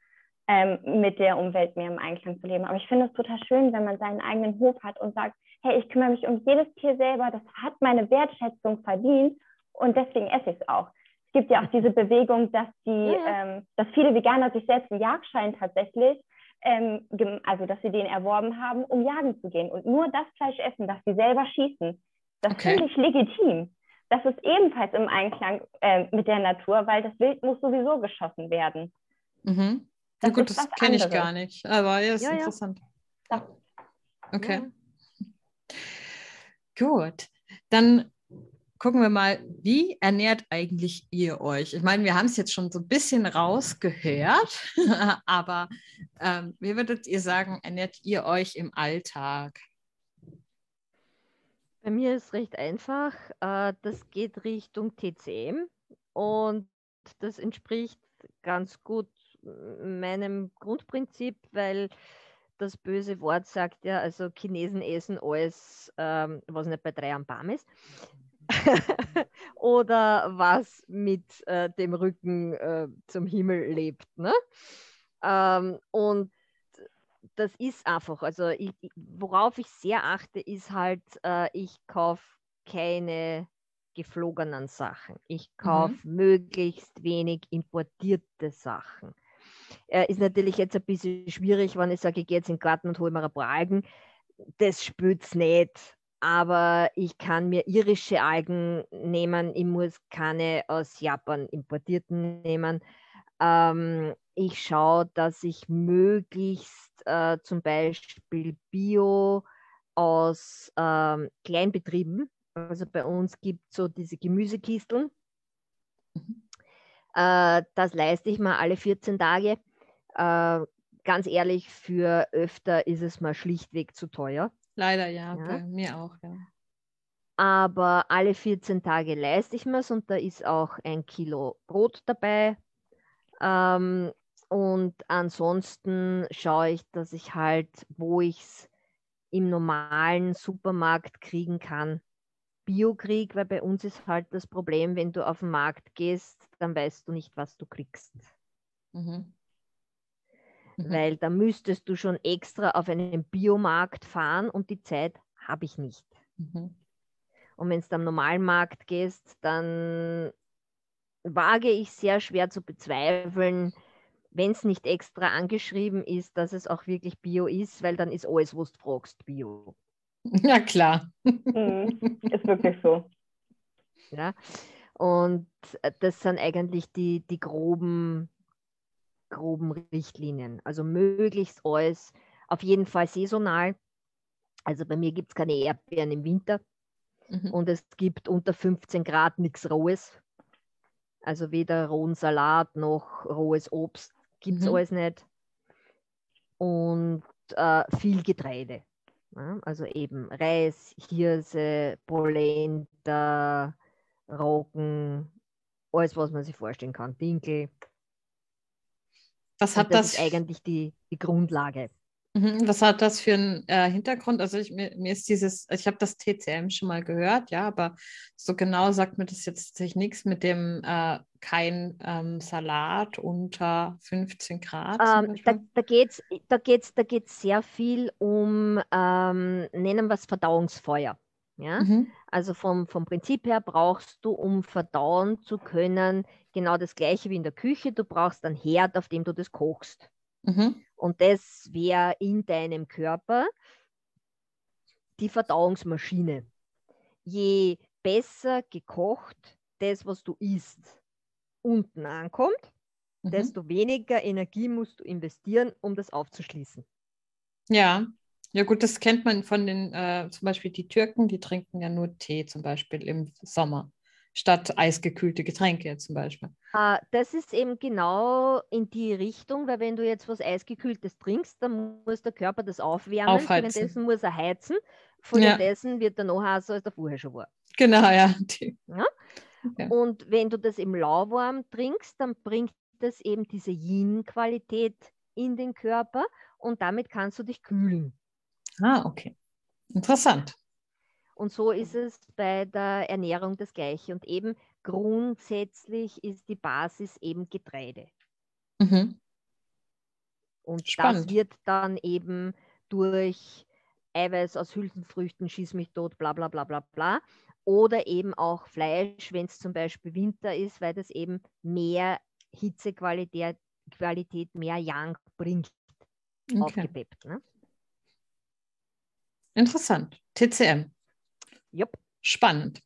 ähm, mit der Umwelt mehr im Einklang zu leben. Aber ich finde es total schön, wenn man seinen eigenen Hof hat und sagt, hey, ich kümmere mich um jedes Tier selber, das hat meine Wertschätzung verdient und deswegen esse ich es auch. Es gibt ja auch diese Bewegung, dass die, *laughs* ja. ähm, dass viele Veganer sich selbst einen Jagdschein tatsächlich, ähm, also dass sie den erworben haben, um jagen zu gehen und nur das Fleisch essen, das sie selber schießen. Das okay. finde ich legitim. Das ist ebenfalls im Einklang äh, mit der Natur, weil das Wild muss sowieso geschossen werden. Mhm. Na Das gut, ist das kenne ich gar nicht. Aber ja, ist Ja, interessant. Ja. Okay. Ja. Gut, dann gucken wir mal, wie ernährt eigentlich ihr euch? Ich meine, wir haben es jetzt schon so ein bisschen rausgehört, *laughs* aber ähm, wie würdet ihr sagen, ernährt ihr euch im Alltag? Bei mir ist recht einfach. Äh, das geht Richtung TCM und das entspricht ganz gut meinem Grundprinzip, weil das böse Wort sagt ja, also Chinesen essen alles, ähm, was nicht bei drei am Baum ist. *laughs* Oder was mit äh, dem Rücken äh, zum Himmel lebt. Ne? Ähm, und das ist einfach, also ich, worauf ich sehr achte, ist halt, äh, ich kaufe keine geflogenen Sachen. Ich kaufe möglichst wenig importierte Sachen. Äh, ist natürlich jetzt ein bisschen schwierig, wenn ich sage, ich gehe jetzt in den Garten und hole mir ein paar Algen. Das spürt's nicht. Aber ich kann mir irische Algen nehmen. Ich muss keine aus Japan importierten nehmen. Ähm, ich schaue, dass ich möglichst äh, zum Beispiel Bio aus ähm, Kleinbetrieben, also bei uns gibt es so diese Gemüsekisteln, Mhm. Äh, das leiste ich mir alle 14 Tage. Äh, ganz ehrlich, für öfter ist es mir schlichtweg zu teuer. Leider ja, Ja. bei mir auch, ja. Aber alle 14 Tage leiste ich mir es und da ist auch ein Kilo Brot dabei. Ähm, und ansonsten schaue ich, dass ich halt, wo ich es im normalen Supermarkt kriegen kann, Bio kriege, weil bei uns ist halt das Problem, wenn du auf den Markt gehst, dann weißt du nicht, was du kriegst. Mhm. Mhm. Weil da müsstest du schon extra auf einen Biomarkt fahren und die Zeit habe ich nicht. Mhm. Und wenn du am normalen Markt gehst, dann wage ich sehr schwer zu bezweifeln, wenn es nicht extra angeschrieben ist, dass es auch wirklich Bio ist, weil dann ist alles, was du fragst, Bio. *laughs* Ja, klar. Mhm. Ist wirklich so. Ja? Und äh, das sind eigentlich die, die groben, groben Richtlinien. Also möglichst alles, auf jeden Fall saisonal. Also bei mir gibt es keine Erdbeeren im Winter Mhm. und es gibt unter 15 Grad nichts Rohes. Also weder rohen Salat noch rohes Obst gibt es Mhm. alles nicht. Und äh, viel Getreide. Ja? Also eben Reis, Hirse, Polenta, Roggen, alles, was man sich vorstellen kann. Dinkel. Was hat das, das, ist eigentlich die, die Grundlage. Mhm, Was hat das für einen äh, Hintergrund? Also ich, mir, mir ist dieses, ich habe das TCM schon mal gehört, ja, aber so genau sagt mir das jetzt tatsächlich nichts mit dem äh, kein ähm, Salat unter 15 Grad. Ähm, da da geht es da geht's, da geht's sehr viel um, ähm, nennen wir es Verdauungsfeuer. Ja? Mhm. Also vom, vom Prinzip her brauchst du, um verdauen zu können, genau das gleiche wie in der Küche. Du brauchst einen Herd, auf dem du das kochst. Mhm. Und das wäre in deinem Körper die Verdauungsmaschine. Je besser gekocht das, was du isst, unten ankommt, Mhm. desto weniger Energie musst du investieren, um das aufzuschließen. Ja. Ja, gut, das kennt man von den, äh, zum Beispiel die Türken, die trinken ja nur Tee zum Beispiel im Sommer, statt eisgekühlte Getränke zum Beispiel. Äh, das ist eben genau in die Richtung, weil wenn du jetzt was Eisgekühltes trinkst, dann muss der Körper das aufwärmen, Aufheizen. währenddessen muss er heizen, Ja. währenddessen wird er noch heißer, als der vorher schon war. Genau, ja. Die, Ja. Und wenn du das im lauwarm trinkst, dann bringt das eben diese Yin-Qualität in den Körper und damit kannst du dich kühlen. Ah, okay. Interessant. Und so ist es bei der Ernährung das Gleiche. Und eben grundsätzlich ist die Basis eben Getreide. Mhm. Und das Spannend. wird dann eben durch Eiweiß aus Hülsenfrüchten, schieß mich tot, bla bla bla bla bla. Oder eben auch Fleisch, wenn es zum Beispiel Winter ist, weil das eben mehr Hitzequalität, Qualität, mehr Yang bringt, Okay. aufgepeppt. Ne? Interessant. TCM. Jupp. Spannend.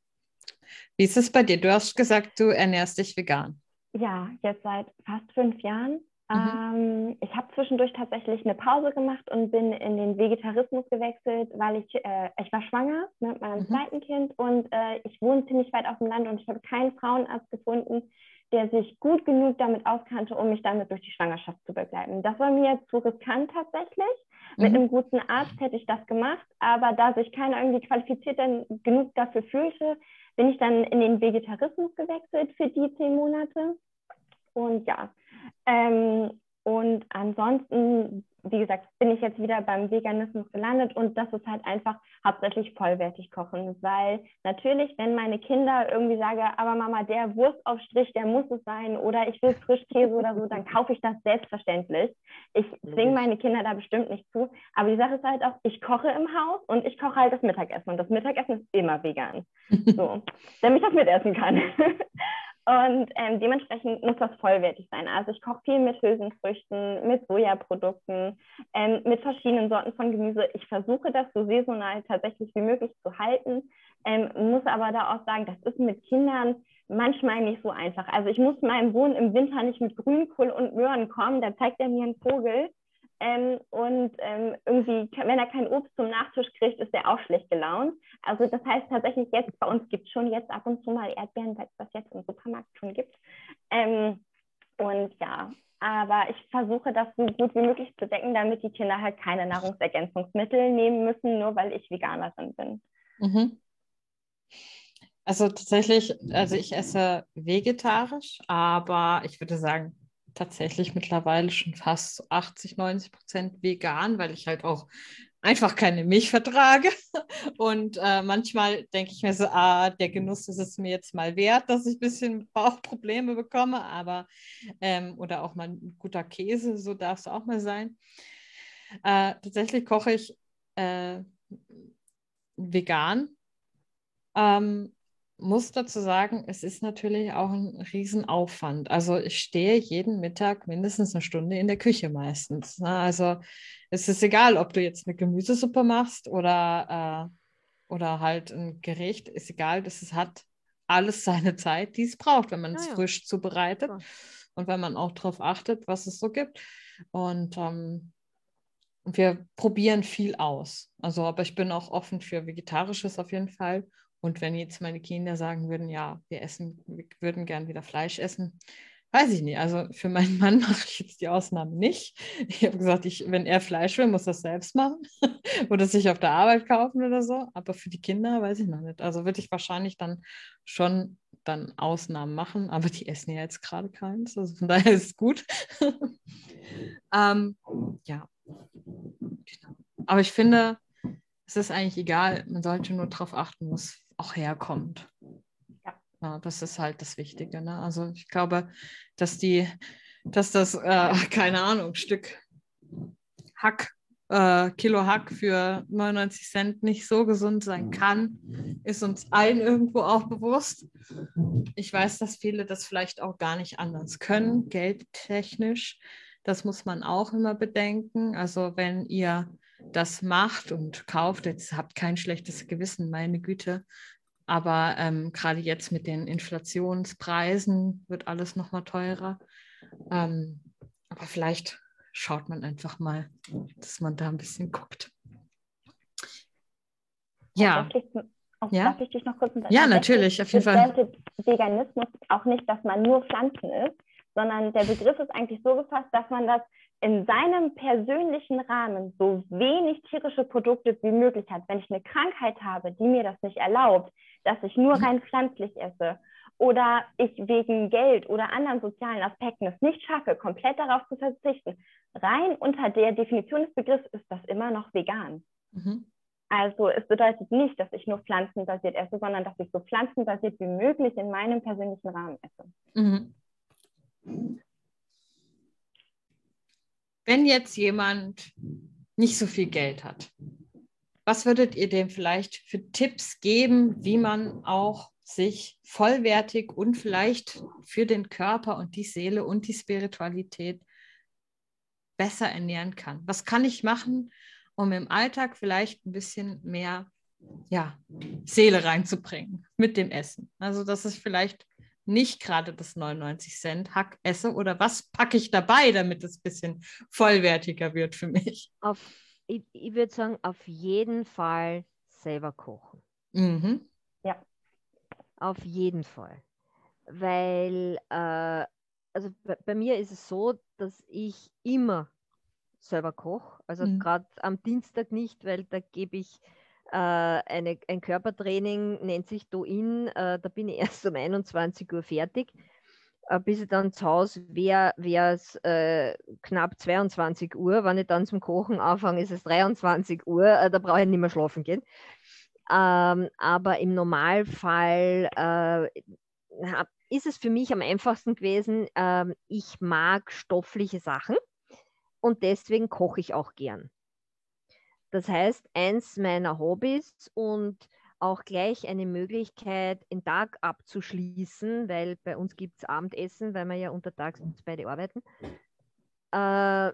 Wie ist es bei dir? Du hast gesagt, du ernährst dich vegan. Ja, jetzt seit fast fünf Jahren. Mhm. Ähm, ich habe zwischendurch tatsächlich eine Pause gemacht und bin in den Vegetarismus gewechselt, weil ich, äh, ich war schwanger mit meinem mhm. zweiten Kind und äh, ich wohne ziemlich weit auf dem Land und ich habe keinen Frauenarzt gefunden, der sich gut genug damit auskannte, um mich damit durch die Schwangerschaft zu begleiten. Das war mir zu riskant tatsächlich. Mhm. Mit einem guten Arzt hätte ich das gemacht, aber da sich keiner irgendwie qualifiziert genug dafür fühlte, bin ich dann in den Vegetarismus gewechselt für die zehn Monate. Und ja, ähm, und ansonsten, wie gesagt, bin ich jetzt wieder beim Veganismus gelandet und das ist halt einfach hauptsächlich vollwertig kochen, weil natürlich, wenn meine Kinder irgendwie sagen, aber Mama, der Wurstaufstrich, der muss es sein oder ich will Frischkäse oder so, dann kaufe ich das selbstverständlich. Ich zwinge meine Kinder da bestimmt nicht zu, aber die Sache ist halt auch, ich koche im Haus und ich koche halt das Mittagessen und das Mittagessen ist immer vegan, so, *laughs* damit ich das mitessen kann. Und ähm, dementsprechend muss das vollwertig sein. Also ich koche viel mit Hülsenfrüchten, mit Sojaprodukten, ähm, mit verschiedenen Sorten von Gemüse. Ich versuche das so saisonal tatsächlich wie möglich zu halten, ähm, muss aber da auch sagen, das ist mit Kindern manchmal nicht so einfach. Also ich muss meinem Sohn im Winter nicht mit Grünkohl und Möhren kommen, da zeigt er mir einen Vogel. Ähm, und ähm, irgendwie, wenn er kein Obst zum Nachtisch kriegt, ist er auch schlecht gelaunt. Also das heißt tatsächlich jetzt, bei uns gibt es schon jetzt ab und zu mal Erdbeeren, weil es das jetzt im Supermarkt schon gibt. Ähm, und ja, aber ich versuche das so gut wie möglich zu decken, damit die Kinder halt keine Nahrungsergänzungsmittel nehmen müssen, nur weil ich Veganerin bin. Mhm. Also tatsächlich, also ich esse vegetarisch, aber ich würde sagen, tatsächlich mittlerweile schon fast 80, 90 Prozent vegan, weil ich halt auch einfach keine Milch vertrage. *laughs* Und äh, manchmal denke ich mir so, ah, der Genuss ist es mir jetzt mal wert, dass ich ein bisschen Bauchprobleme bekomme, aber ähm, oder auch mal ein guter Käse, so darf es auch mal sein. Äh, tatsächlich koche ich äh, vegan. Ähm, muss dazu sagen, es ist natürlich auch ein Riesenaufwand. Also ich stehe jeden Mittag mindestens eine Stunde in der Küche meistens. Ne? Also es ist egal, ob du jetzt eine Gemüsesuppe machst oder, äh, oder halt ein Gericht, ist egal, das ist, hat alles *laughs* seine Zeit, die es braucht, wenn man es ja. frisch zubereitet ja. und wenn man auch darauf achtet, was es so gibt. Und ähm, wir probieren viel aus. Also, aber ich bin auch offen für Vegetarisches auf jeden Fall und wenn jetzt meine Kinder sagen würden, ja, wir essen, wir würden gern wieder Fleisch essen, weiß ich nicht. Also für meinen Mann *laughs* mache ich jetzt die Ausnahme nicht. Ich habe gesagt, ich, wenn er Fleisch will, muss er es selbst machen *laughs* oder sich auf der Arbeit kaufen oder so. Aber für die Kinder weiß ich noch nicht. Also würde ich wahrscheinlich dann schon dann Ausnahmen machen, aber die essen ja jetzt gerade keins. Also von *laughs* daher ist es gut. ähm, ja. Genau. Aber ich finde, es ist eigentlich egal. Man sollte nur darauf achten, was auch herkommt. Ja. ja. das ist halt das Wichtige. Ne? Also ich glaube, dass die, dass das, äh, *laughs* keine Ahnung, Stück Hack, äh, Kilo Hack für 99 Cent nicht so gesund sein kann, ist uns allen irgendwo auch bewusst. Ich weiß, dass viele das vielleicht auch gar nicht anders können, geldtechnisch. Das muss man auch immer bedenken. Also wenn ihr das macht und kauft, jetzt habt kein schlechtes Gewissen, meine Güte. Aber ähm, gerade jetzt mit den Inflationspreisen wird alles nochmal teurer. Ähm, aber vielleicht schaut man einfach mal, dass man da ein bisschen guckt. Ja. ja? Darf ich dich noch kurz Ja, natürlich, auf jeden Fall. Veganismus auch nicht, dass man nur Pflanzen isst, sondern der Begriff ist eigentlich so gefasst, dass man das in seinem persönlichen Rahmen so wenig tierische Produkte wie möglich hat. Wenn ich eine Krankheit habe, die mir das nicht erlaubt, dass ich nur mhm. rein pflanzlich esse oder ich wegen Geld oder anderen sozialen Aspekten es nicht schaffe, komplett darauf zu verzichten, rein unter der Definition des Begriffs ist das immer noch vegan. Mhm. Also es bedeutet nicht, dass ich nur pflanzenbasiert esse, sondern dass ich so pflanzenbasiert wie möglich in meinem persönlichen Rahmen esse. Mhm. Wenn jetzt jemand nicht so viel Geld hat, was würdet ihr dem vielleicht für Tipps geben, wie man auch sich vollwertig und vielleicht für den Körper und die Seele und die Spiritualität besser ernähren kann? Was kann ich machen, um im Alltag vielleicht ein bisschen mehr ja, Seele reinzubringen mit dem Essen? Also, dass es vielleicht nicht gerade das 99 Cent Hack esse oder was packe ich dabei, damit es ein bisschen vollwertiger wird für mich? Auf, ich, ich würde sagen, auf jeden Fall selber kochen. Mhm. Auf jeden Fall. Weil, äh, also bei, bei mir ist es so, dass ich immer selber koche. Also Mhm. gerade am Dienstag nicht, weil da gebe ich äh, eine, ein Körpertraining, nennt sich Do-In. Äh, da bin ich *laughs* erst um 21 Uhr fertig. Äh, bis ich dann zu Hause wäre, wäre es äh, knapp 22 Uhr. Wenn ich dann zum Kochen anfange, ist es 23 Uhr. Äh, da brauche ich nicht mehr schlafen gehen. Ähm, aber im Normalfall äh, hab, ist es für mich am einfachsten gewesen. Ähm, ich mag stoffliche Sachen und deswegen koche ich auch gern. Das heißt, eins meiner Hobbys und auch gleich eine Möglichkeit, den Tag abzuschließen, weil bei uns gibt es Abendessen, weil wir ja untertags uns beide arbeiten, äh,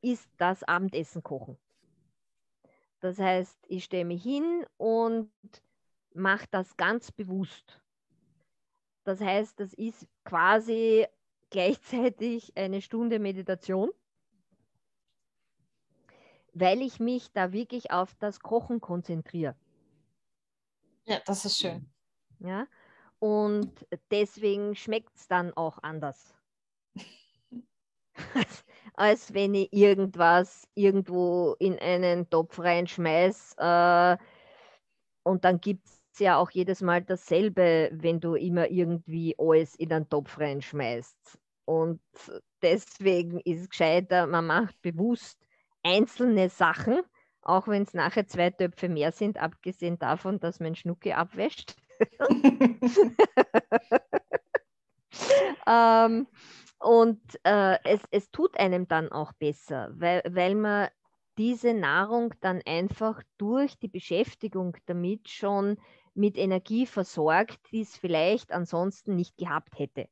ist das Abendessen kochen. Das heißt, ich stelle mich hin und mache das ganz bewusst. Das heißt, das ist quasi gleichzeitig eine Stunde Meditation, weil ich mich da wirklich auf das Kochen konzentriere. Ja, das ist schön. Ja? Und deswegen schmeckt es dann auch anders. *laughs* *laughs* Als wenn ich irgendwas irgendwo in einen Topf reinschmeiß. Äh, und dann gibt es ja auch jedes Mal dasselbe, wenn du immer irgendwie alles in einen Topf reinschmeißt. Und deswegen ist es gescheiter, man macht bewusst einzelne Sachen, auch wenn es nachher zwei Töpfe mehr sind, abgesehen davon, dass man Schnucke abwäscht. ähm, und äh, es, es tut einem dann auch besser, weil, weil man diese Nahrung dann einfach durch die Beschäftigung damit schon mit Energie versorgt, die es vielleicht ansonsten nicht gehabt hätte.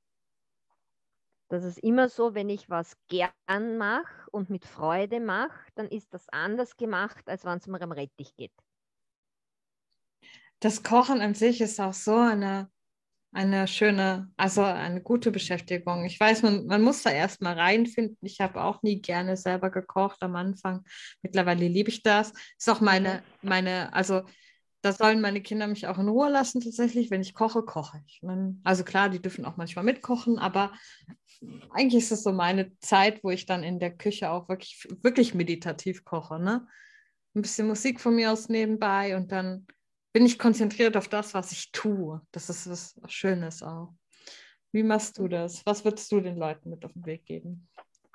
Das ist immer so, wenn ich was gern mache und mit Freude mache, dann ist das anders gemacht, als wenn es mir am Rettich geht. Das Kochen an sich ist auch so eine, eine schöne, also eine gute Beschäftigung. Ich weiß, man, man muss da erstmal reinfinden. Ich habe auch nie gerne selber gekocht am Anfang. Mittlerweile liebe ich das. Ist auch meine, meine, also da sollen meine Kinder mich auch in Ruhe lassen tatsächlich. Wenn ich koche, koche ich. Man, also klar, die dürfen auch manchmal mitkochen, aber eigentlich ist es so meine Zeit, wo ich dann in der Küche auch wirklich, wirklich meditativ koche. Ne? Ein bisschen Musik von mir aus nebenbei und dann bin ich konzentriert auf das, was ich tue. Das ist was Schönes auch. Wie machst du das? Was würdest du den Leuten mit auf den Weg geben?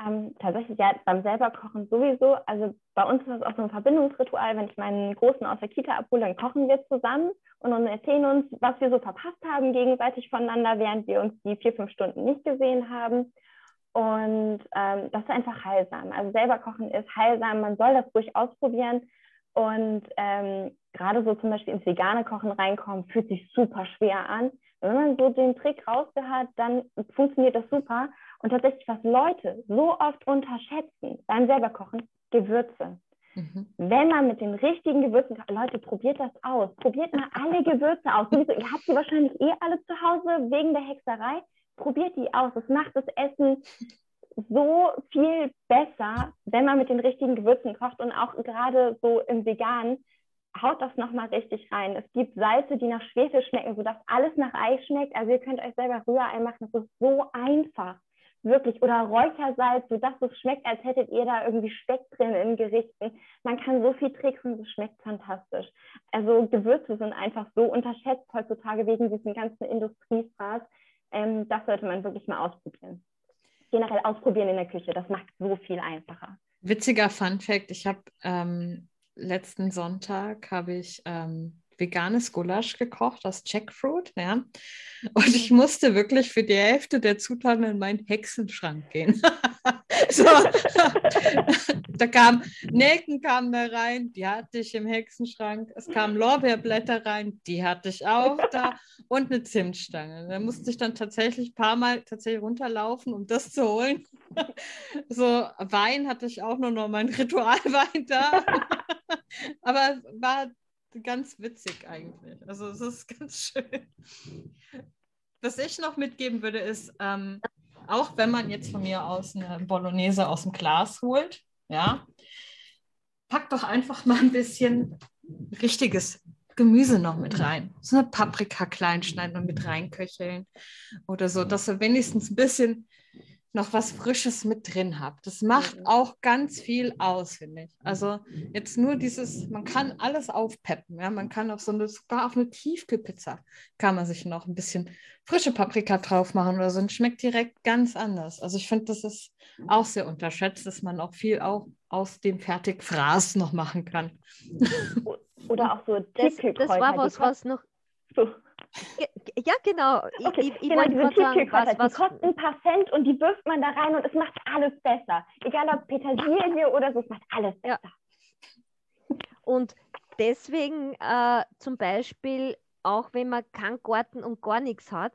Ähm, tatsächlich ja beim selber kochen sowieso. Also bei uns ist das auch so ein Verbindungsritual. Wenn ich meinen Großen aus der Kita abhole, dann kochen wir zusammen und erzählen uns, was wir so verpasst haben gegenseitig voneinander, während wir uns die vier, fünf Stunden nicht gesehen haben. Und ähm, das ist einfach heilsam. Also selber kochen ist heilsam. Man soll das ruhig ausprobieren. Und ähm, gerade so zum Beispiel ins vegane Kochen reinkommen, fühlt sich super schwer an. Wenn man so den Trick rausgehört, dann funktioniert das super. Und tatsächlich, was Leute so oft unterschätzen beim selber Kochen, Gewürze. Mhm. Wenn man mit den richtigen Gewürzen, Leute, probiert das aus. Probiert mal alle Gewürze aus. Sowieso, ihr habt sie wahrscheinlich eh alle zu Hause wegen der Hexerei. Probiert die aus. Das macht das Essen so viel besser, wenn man mit den richtigen Gewürzen kocht und auch gerade so im Veganen haut das nochmal richtig rein. Es gibt Salze, die nach Schwefel schmecken, sodass alles nach Ei schmeckt. Also ihr könnt euch selber Rührei machen. Das ist so einfach. Wirklich. Oder Räuchersalz, sodass es schmeckt, als hättet ihr da irgendwie Speck drin in Gerichten. Man kann so viel Tricks und es schmeckt fantastisch. Also Gewürze sind einfach so unterschätzt heutzutage wegen diesen ganzen Industriefraß. Ähm, das sollte man wirklich mal ausprobieren. Generell ausprobieren in der Küche, das macht so viel einfacher. Witziger Fun Fact: Ich habe ähm, letzten Sonntag habe ich ähm, veganes Gulasch gekocht aus Jackfruit, ja. Und ich musste wirklich für die Hälfte der Zutaten in meinen Hexenschrank gehen. *laughs* so, *laughs* da kam Nelken kam da rein, die hatte ich im Hexenschrank. Es kamen Lorbeerblätter rein, die hatte ich auch da und eine Zimtstange. Da musste ich dann tatsächlich ein paar Mal tatsächlich runterlaufen, um das zu holen. *laughs* so Wein hatte ich auch nur noch mein Ritualwein da. Aber war ganz witzig eigentlich. Also es ist ganz schön. was ich noch mitgeben würde, ist, ähm, auch wenn man jetzt von mir aus eine Bolognese aus dem Glas holt, ja, pack doch einfach mal ein bisschen richtiges Gemüse noch mit rein. So eine Paprika klein schneiden und mit reinköcheln oder so, dass ihr wenigstens ein bisschen noch was Frisches mit drin habt. Das macht Mhm. auch ganz viel aus, finde ich. Also jetzt nur dieses, man kann alles aufpeppen. Ja? Man kann auf so eine, sogar auf eine Tiefkühlpizza kann man sich noch ein bisschen frische Paprika drauf machen oder so und schmeckt direkt ganz anders. Also ich finde, das ist auch sehr unterschätzt, dass man auch viel auch aus dem Fertigfraß noch machen kann. *laughs* Oder auch so Das, Tiefkühlkräuter. das war was, was noch. Ge- *laughs* Ja, genau. Ich, Okay, ich, ich genau, wollte diese Tiefkühlkräuter, was, was, die kosten ein paar Cent und die wirft man da rein und es macht alles besser. Egal ob Petersilie oder so, es macht alles Ja. besser. Und deswegen äh, zum Beispiel, auch wenn man keinen Garten und gar nichts hat,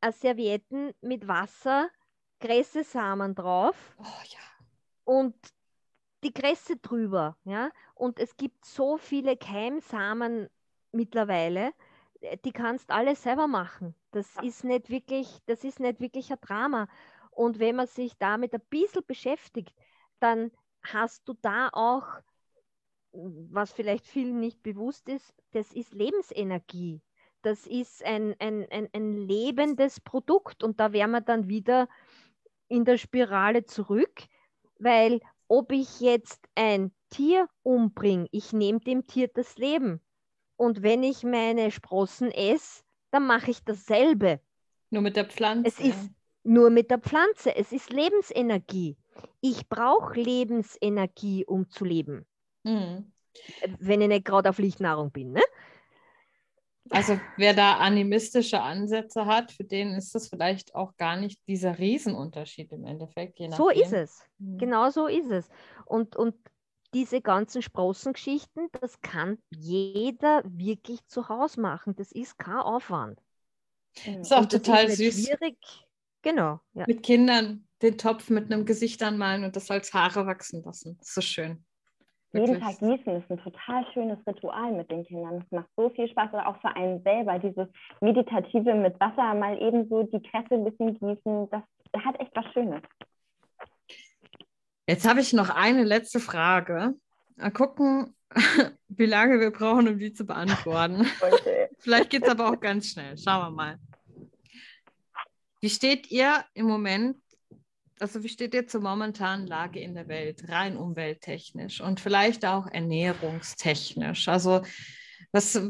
äh, Servietten mit Wasser, Gräsesamen drauf Oh ja. und die Kresse drüber. Ja? Und es gibt so viele Keimsamen mittlerweile, die kannst alles selber machen. Das ist nicht wirklich, das ist nicht wirklich ein Drama. Und wenn man sich damit ein bisschen beschäftigt, dann hast du da auch, was vielleicht vielen nicht bewusst ist, das ist Lebensenergie. Das ist ein, ein, ein, ein lebendes Produkt. Und da wären wir dann wieder in der Spirale zurück, weil ob ich jetzt ein Tier umbringe, ich nehme dem Tier das Leben. Und wenn ich meine Sprossen esse, dann mache ich dasselbe. Nur mit der Pflanze. Es ist nur mit der Pflanze. Es ist Lebensenergie. Ich brauche Lebensenergie, um zu leben. Mhm. Wenn ich nicht gerade auf Lichtnahrung bin. Ne? Also wer da animistische Ansätze hat, für den ist das vielleicht auch gar nicht dieser Riesenunterschied im Endeffekt. So ist es. Mhm. Genau so ist es. Und, und diese ganzen Sprossengeschichten, das kann jeder wirklich zu Hause machen. Das ist kein Aufwand. Ist auch Und das total ist süß. schwierig. Genau, ja. Mit Kindern den Topf mit einem Gesicht anmalen und das als Haare wachsen lassen. So schön. Jeden. Tag gießen ist ein total schönes Ritual mit den Kindern. Das macht so viel Spaß oder auch für einen selber. Dieses Meditative mit Wasser mal eben so die Kresse ein bisschen gießen, das hat echt was Schönes. Jetzt habe ich noch eine letzte Frage. Mal gucken, *laughs* wie lange wir brauchen, um die zu beantworten. *laughs* Okay. *laughs* Vielleicht geht es aber auch ganz schnell. Schauen wir mal. Wie steht ihr im Moment, also wie steht ihr zur momentanen Lage in der Welt, rein umwelttechnisch und vielleicht auch ernährungstechnisch? Also was,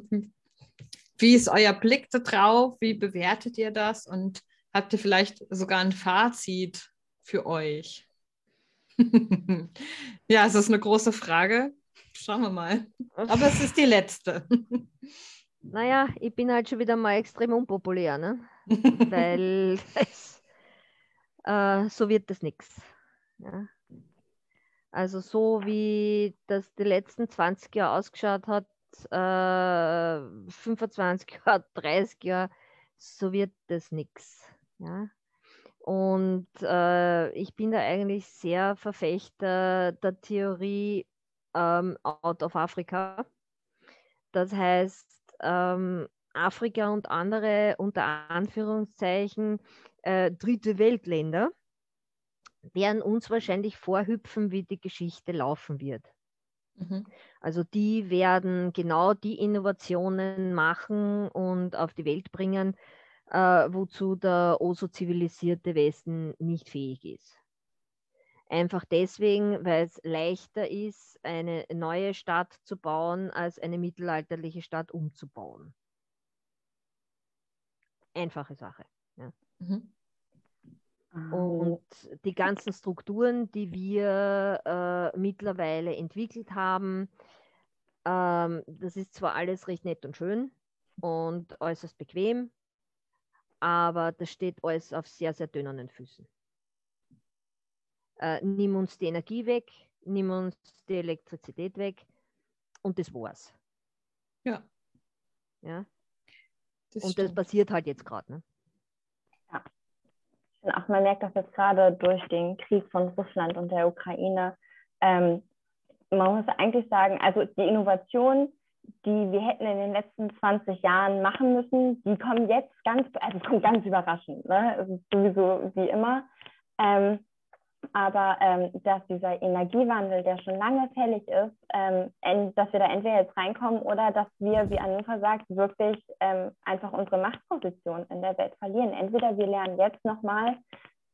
wie ist euer Blick da drauf? Wie bewertet ihr das? Und habt ihr vielleicht sogar ein Fazit für euch? *laughs* ja, es ist eine große Frage. Schauen wir mal. Aber es ist die letzte. *laughs* Naja, ich bin halt schon wieder mal extrem unpopulär, ne? *laughs* weil es, äh, so wird das nichts. Ja. Also so wie das die letzten 20 Jahre ausgeschaut hat, äh, 25 Jahre, 30 Jahre, so wird das nichts. Ja. Und äh, ich bin da eigentlich sehr Verfechter der Theorie ähm, out of Africa. Das heißt, ähm, Afrika und andere unter Anführungszeichen äh, dritte Weltländer werden uns wahrscheinlich vorhüpfen, wie die Geschichte laufen wird. Mhm. Also die werden genau die Innovationen machen und auf die Welt bringen, äh, wozu der oso zivilisierte Westen nicht fähig ist. Einfach deswegen, weil es leichter ist, eine neue Stadt zu bauen, als eine mittelalterliche Stadt umzubauen. Einfache Sache. Mhm. Und die ganzen Strukturen, die wir äh, mittlerweile entwickelt haben, ähm, das ist zwar alles recht nett und schön und äußerst bequem, aber das steht alles auf sehr, sehr dünnen Füßen. Äh, nimm uns die Energie weg, nimm uns die Elektrizität weg und das war's. Ja, Ja? das Und das stimmt. passiert halt jetzt gerade. Ne? Und auch man merkt das jetzt gerade durch den Krieg von Russland und der Ukraine. Ähm, man muss eigentlich sagen, also die Innovation, die wir hätten in den letzten 20 Jahren machen müssen, die kommen jetzt ganz, also es kommt ganz überraschend. Ne? Es ist sowieso wie immer. Ähm, aber ähm, dass dieser Energiewandel, der schon lange fällig ist, ähm, dass wir da entweder jetzt reinkommen oder dass wir, wie Anufa sagt, wirklich ähm, einfach unsere Machtposition in der Welt verlieren. Entweder wir lernen jetzt nochmal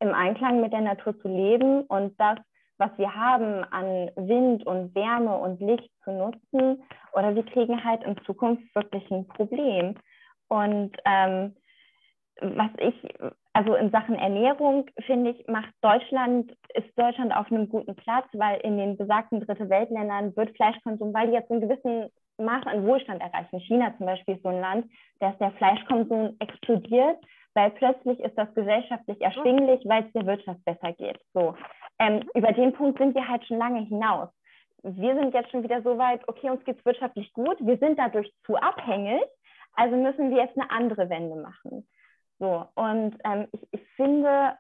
im Einklang mit der Natur zu leben und das was wir haben an Wind und Wärme und Licht zu nutzen, oder wir kriegen halt in Zukunft wirklich ein Problem. Und ähm, was ich, also in Sachen Ernährung, finde ich, macht Deutschland, ist Deutschland auf einem guten Platz, weil in den besagten Dritte Weltländern wird Fleischkonsum, weil die jetzt einen gewissen Maß an Wohlstand erreichen. China zum Beispiel ist so ein Land, da ist der Fleischkonsum explodiert, weil plötzlich ist das gesellschaftlich erschwinglich, weil es der Wirtschaft besser geht. So. Ähm, über den Punkt sind wir halt schon lange hinaus. Wir sind jetzt schon wieder so weit, okay, uns geht es wirtschaftlich gut, wir sind dadurch zu abhängig, also müssen wir jetzt eine andere Wende machen. So, und ähm, ich, ich finde,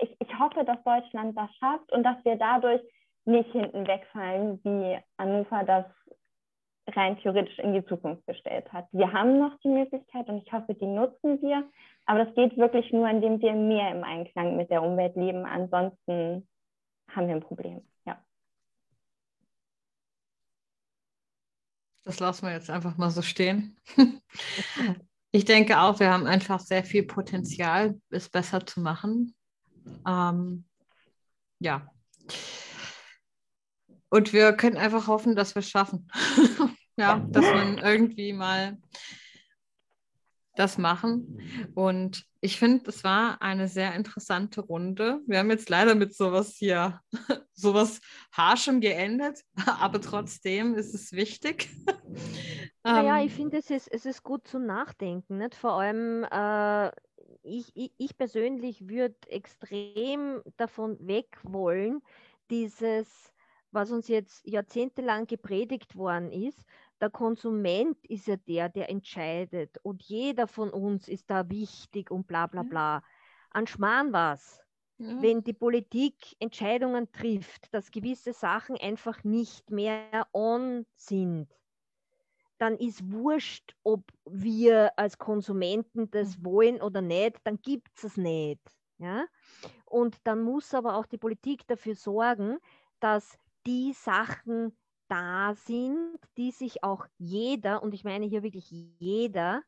ich, ich hoffe, dass Deutschland das schafft und dass wir dadurch nicht hinten wegfallen, wie Anufa das rein theoretisch in die Zukunft gestellt hat. Wir haben noch die Möglichkeit und ich hoffe, die nutzen wir. Aber das geht wirklich nur, indem wir mehr im Einklang mit der Umwelt leben. Ansonsten haben wir ein Problem. Ja. Das lassen wir jetzt einfach mal so stehen. *laughs* ich denke auch, wir haben einfach sehr viel Potenzial, es besser zu machen. Ähm, ja. Und wir können einfach hoffen, dass wir es schaffen. *laughs* ja, dass man irgendwie mal das machen. Und ich finde, es war eine sehr interessante Runde. Wir haben jetzt leider mit sowas hier, *laughs* sowas Harschem geendet, *laughs* aber trotzdem ist es wichtig. Naja, ähm, ich finde, es ist, es ist gut zum Nachdenken. Nicht? Vor allem, äh, ich, ich, ich persönlich würde extrem davon weg wollen, dieses, was uns jetzt jahrzehntelang gepredigt worden ist, der Konsument ist ja der, der entscheidet und jeder von uns ist da wichtig und bla bla bla. An Schmarrn was. Ja. Wenn die Politik Entscheidungen trifft, dass gewisse Sachen einfach nicht mehr on sind, dann ist wurscht, ob wir als Konsumenten das mhm. wollen oder nicht, dann gibt es es nicht. Ja? Und dann muss aber auch die Politik dafür sorgen, dass die Sachen da sind, die sich auch jeder, und ich meine hier wirklich jeder,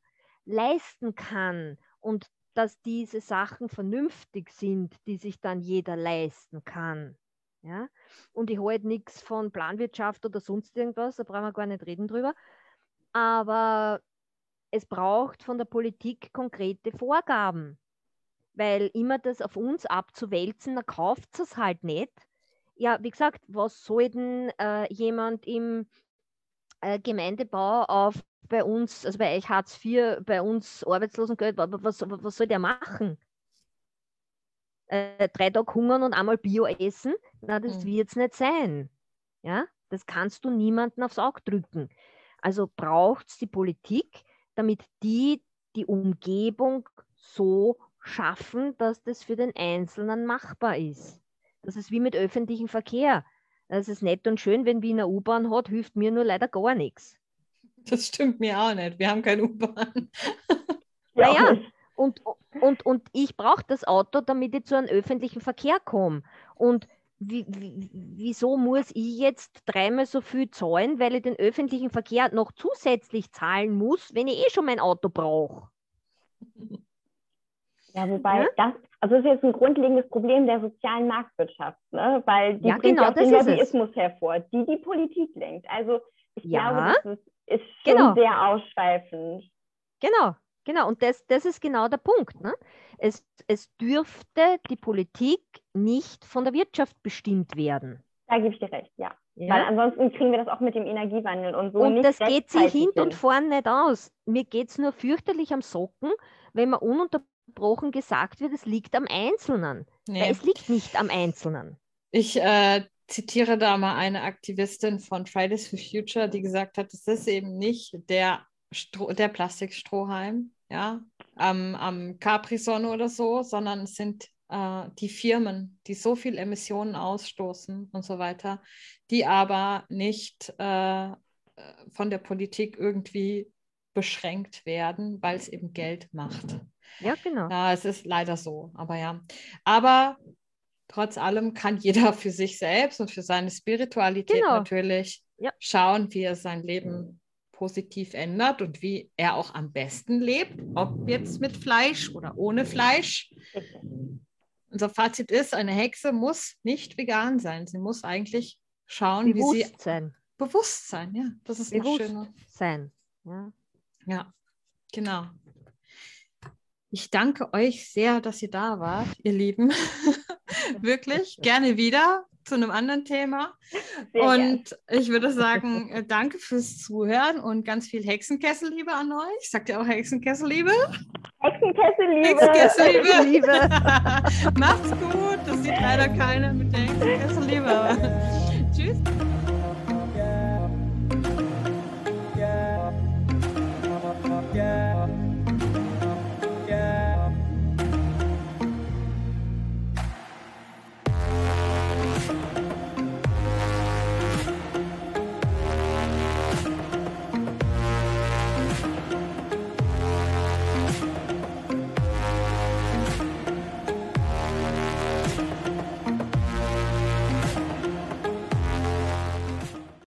leisten kann und dass diese Sachen vernünftig sind, die sich dann jeder leisten kann. Ja? Und ich halte nichts von Planwirtschaft oder sonst irgendwas, da brauchen wir gar nicht reden drüber. Aber es braucht von der Politik konkrete Vorgaben, weil immer das auf uns abzuwälzen, da kauft es halt nicht ja, wie gesagt, was soll denn äh, jemand im äh, Gemeindebau auf bei uns, also bei euch Hartz IV, bei uns Arbeitslosengeld, was, was soll der machen? Äh, drei Tage hungern und einmal Bio essen? Na, das mhm. wird es nicht sein. Ja, das kannst du niemandem aufs Auge drücken. Also braucht es die Politik, damit die die Umgebung so schaffen, dass das für den Einzelnen machbar ist. Das ist wie mit öffentlichem Verkehr. Das ist nett und schön, wenn Wiener U-Bahn hat, hilft mir nur leider gar nichts. Das stimmt mir auch nicht. Wir haben keine U-Bahn. *laughs* Naja, und, und, und ich brauche das Auto, damit ich zu einem öffentlichen Verkehr komme. Und wie, wie, wieso muss ich jetzt dreimal so viel zahlen, weil ich den öffentlichen Verkehr noch zusätzlich zahlen muss, wenn ich eh schon mein Auto brauche? Ja, wobei ja? das, also das ist jetzt ein grundlegendes Problem der sozialen Marktwirtschaft, ne? weil die ja, bringt genau, auch den Lobbyismus hervor, die die Politik lenkt. Also ich ja. glaube, das ist, ist schon genau. sehr ausschweifend. Genau, genau. Und das, das ist genau der Punkt. Ne? Es, es dürfte die Politik nicht von der Wirtschaft bestimmt werden. Da gebe ich dir recht, ja. ja. Weil ansonsten kriegen wir das auch mit dem Energiewandel und so. Und nicht das geht sich hinten und vorne nicht aus. Mir geht es nur fürchterlich am Socken, wenn man ununterbrochen ununterbrochen gesagt wird, es liegt am Einzelnen. Nee. Weil es liegt nicht am Einzelnen. Ich äh, zitiere da mal eine Aktivistin von Fridays for Future, die gesagt hat, es ist eben nicht der, Stro der Plastikstrohhalm ja, am, am Capri-Sonne oder so, sondern es sind äh, die Firmen, die so viel Emissionen ausstoßen und so weiter, die aber nicht äh, von der Politik irgendwie beschränkt werden, weil es eben Geld macht. Ja, genau. Ja, es ist leider so, aber ja. Aber trotz allem kann jeder *laughs* für sich selbst und für seine Spiritualität Genau. natürlich Ja. schauen, wie er sein Leben positiv ändert und wie er auch am besten lebt, ob jetzt mit Fleisch oder ohne Fleisch. Unser Fazit ist, eine Hexe muss nicht vegan sein. Sie muss eigentlich schauen, wie sie Bewusstsein. bewusst sein. Ja, das ist noch schöner. Bewusstsein. Ja. Ja, genau. Ich danke euch sehr, dass ihr da wart, ihr Lieben. *laughs* Wirklich, *laughs* gerne wieder zu einem anderen Thema. Sehr gern. und ich würde sagen, äh, danke fürs Zuhören und ganz viel Hexenkesselliebe an euch. Sagt ihr auch Hexenkesselliebe? Hexenkesselliebe. Hexenkesselliebe. Liebe. *laughs* Macht's gut. Das sieht leider keiner mit der Hexenkesselliebe. Tschüss.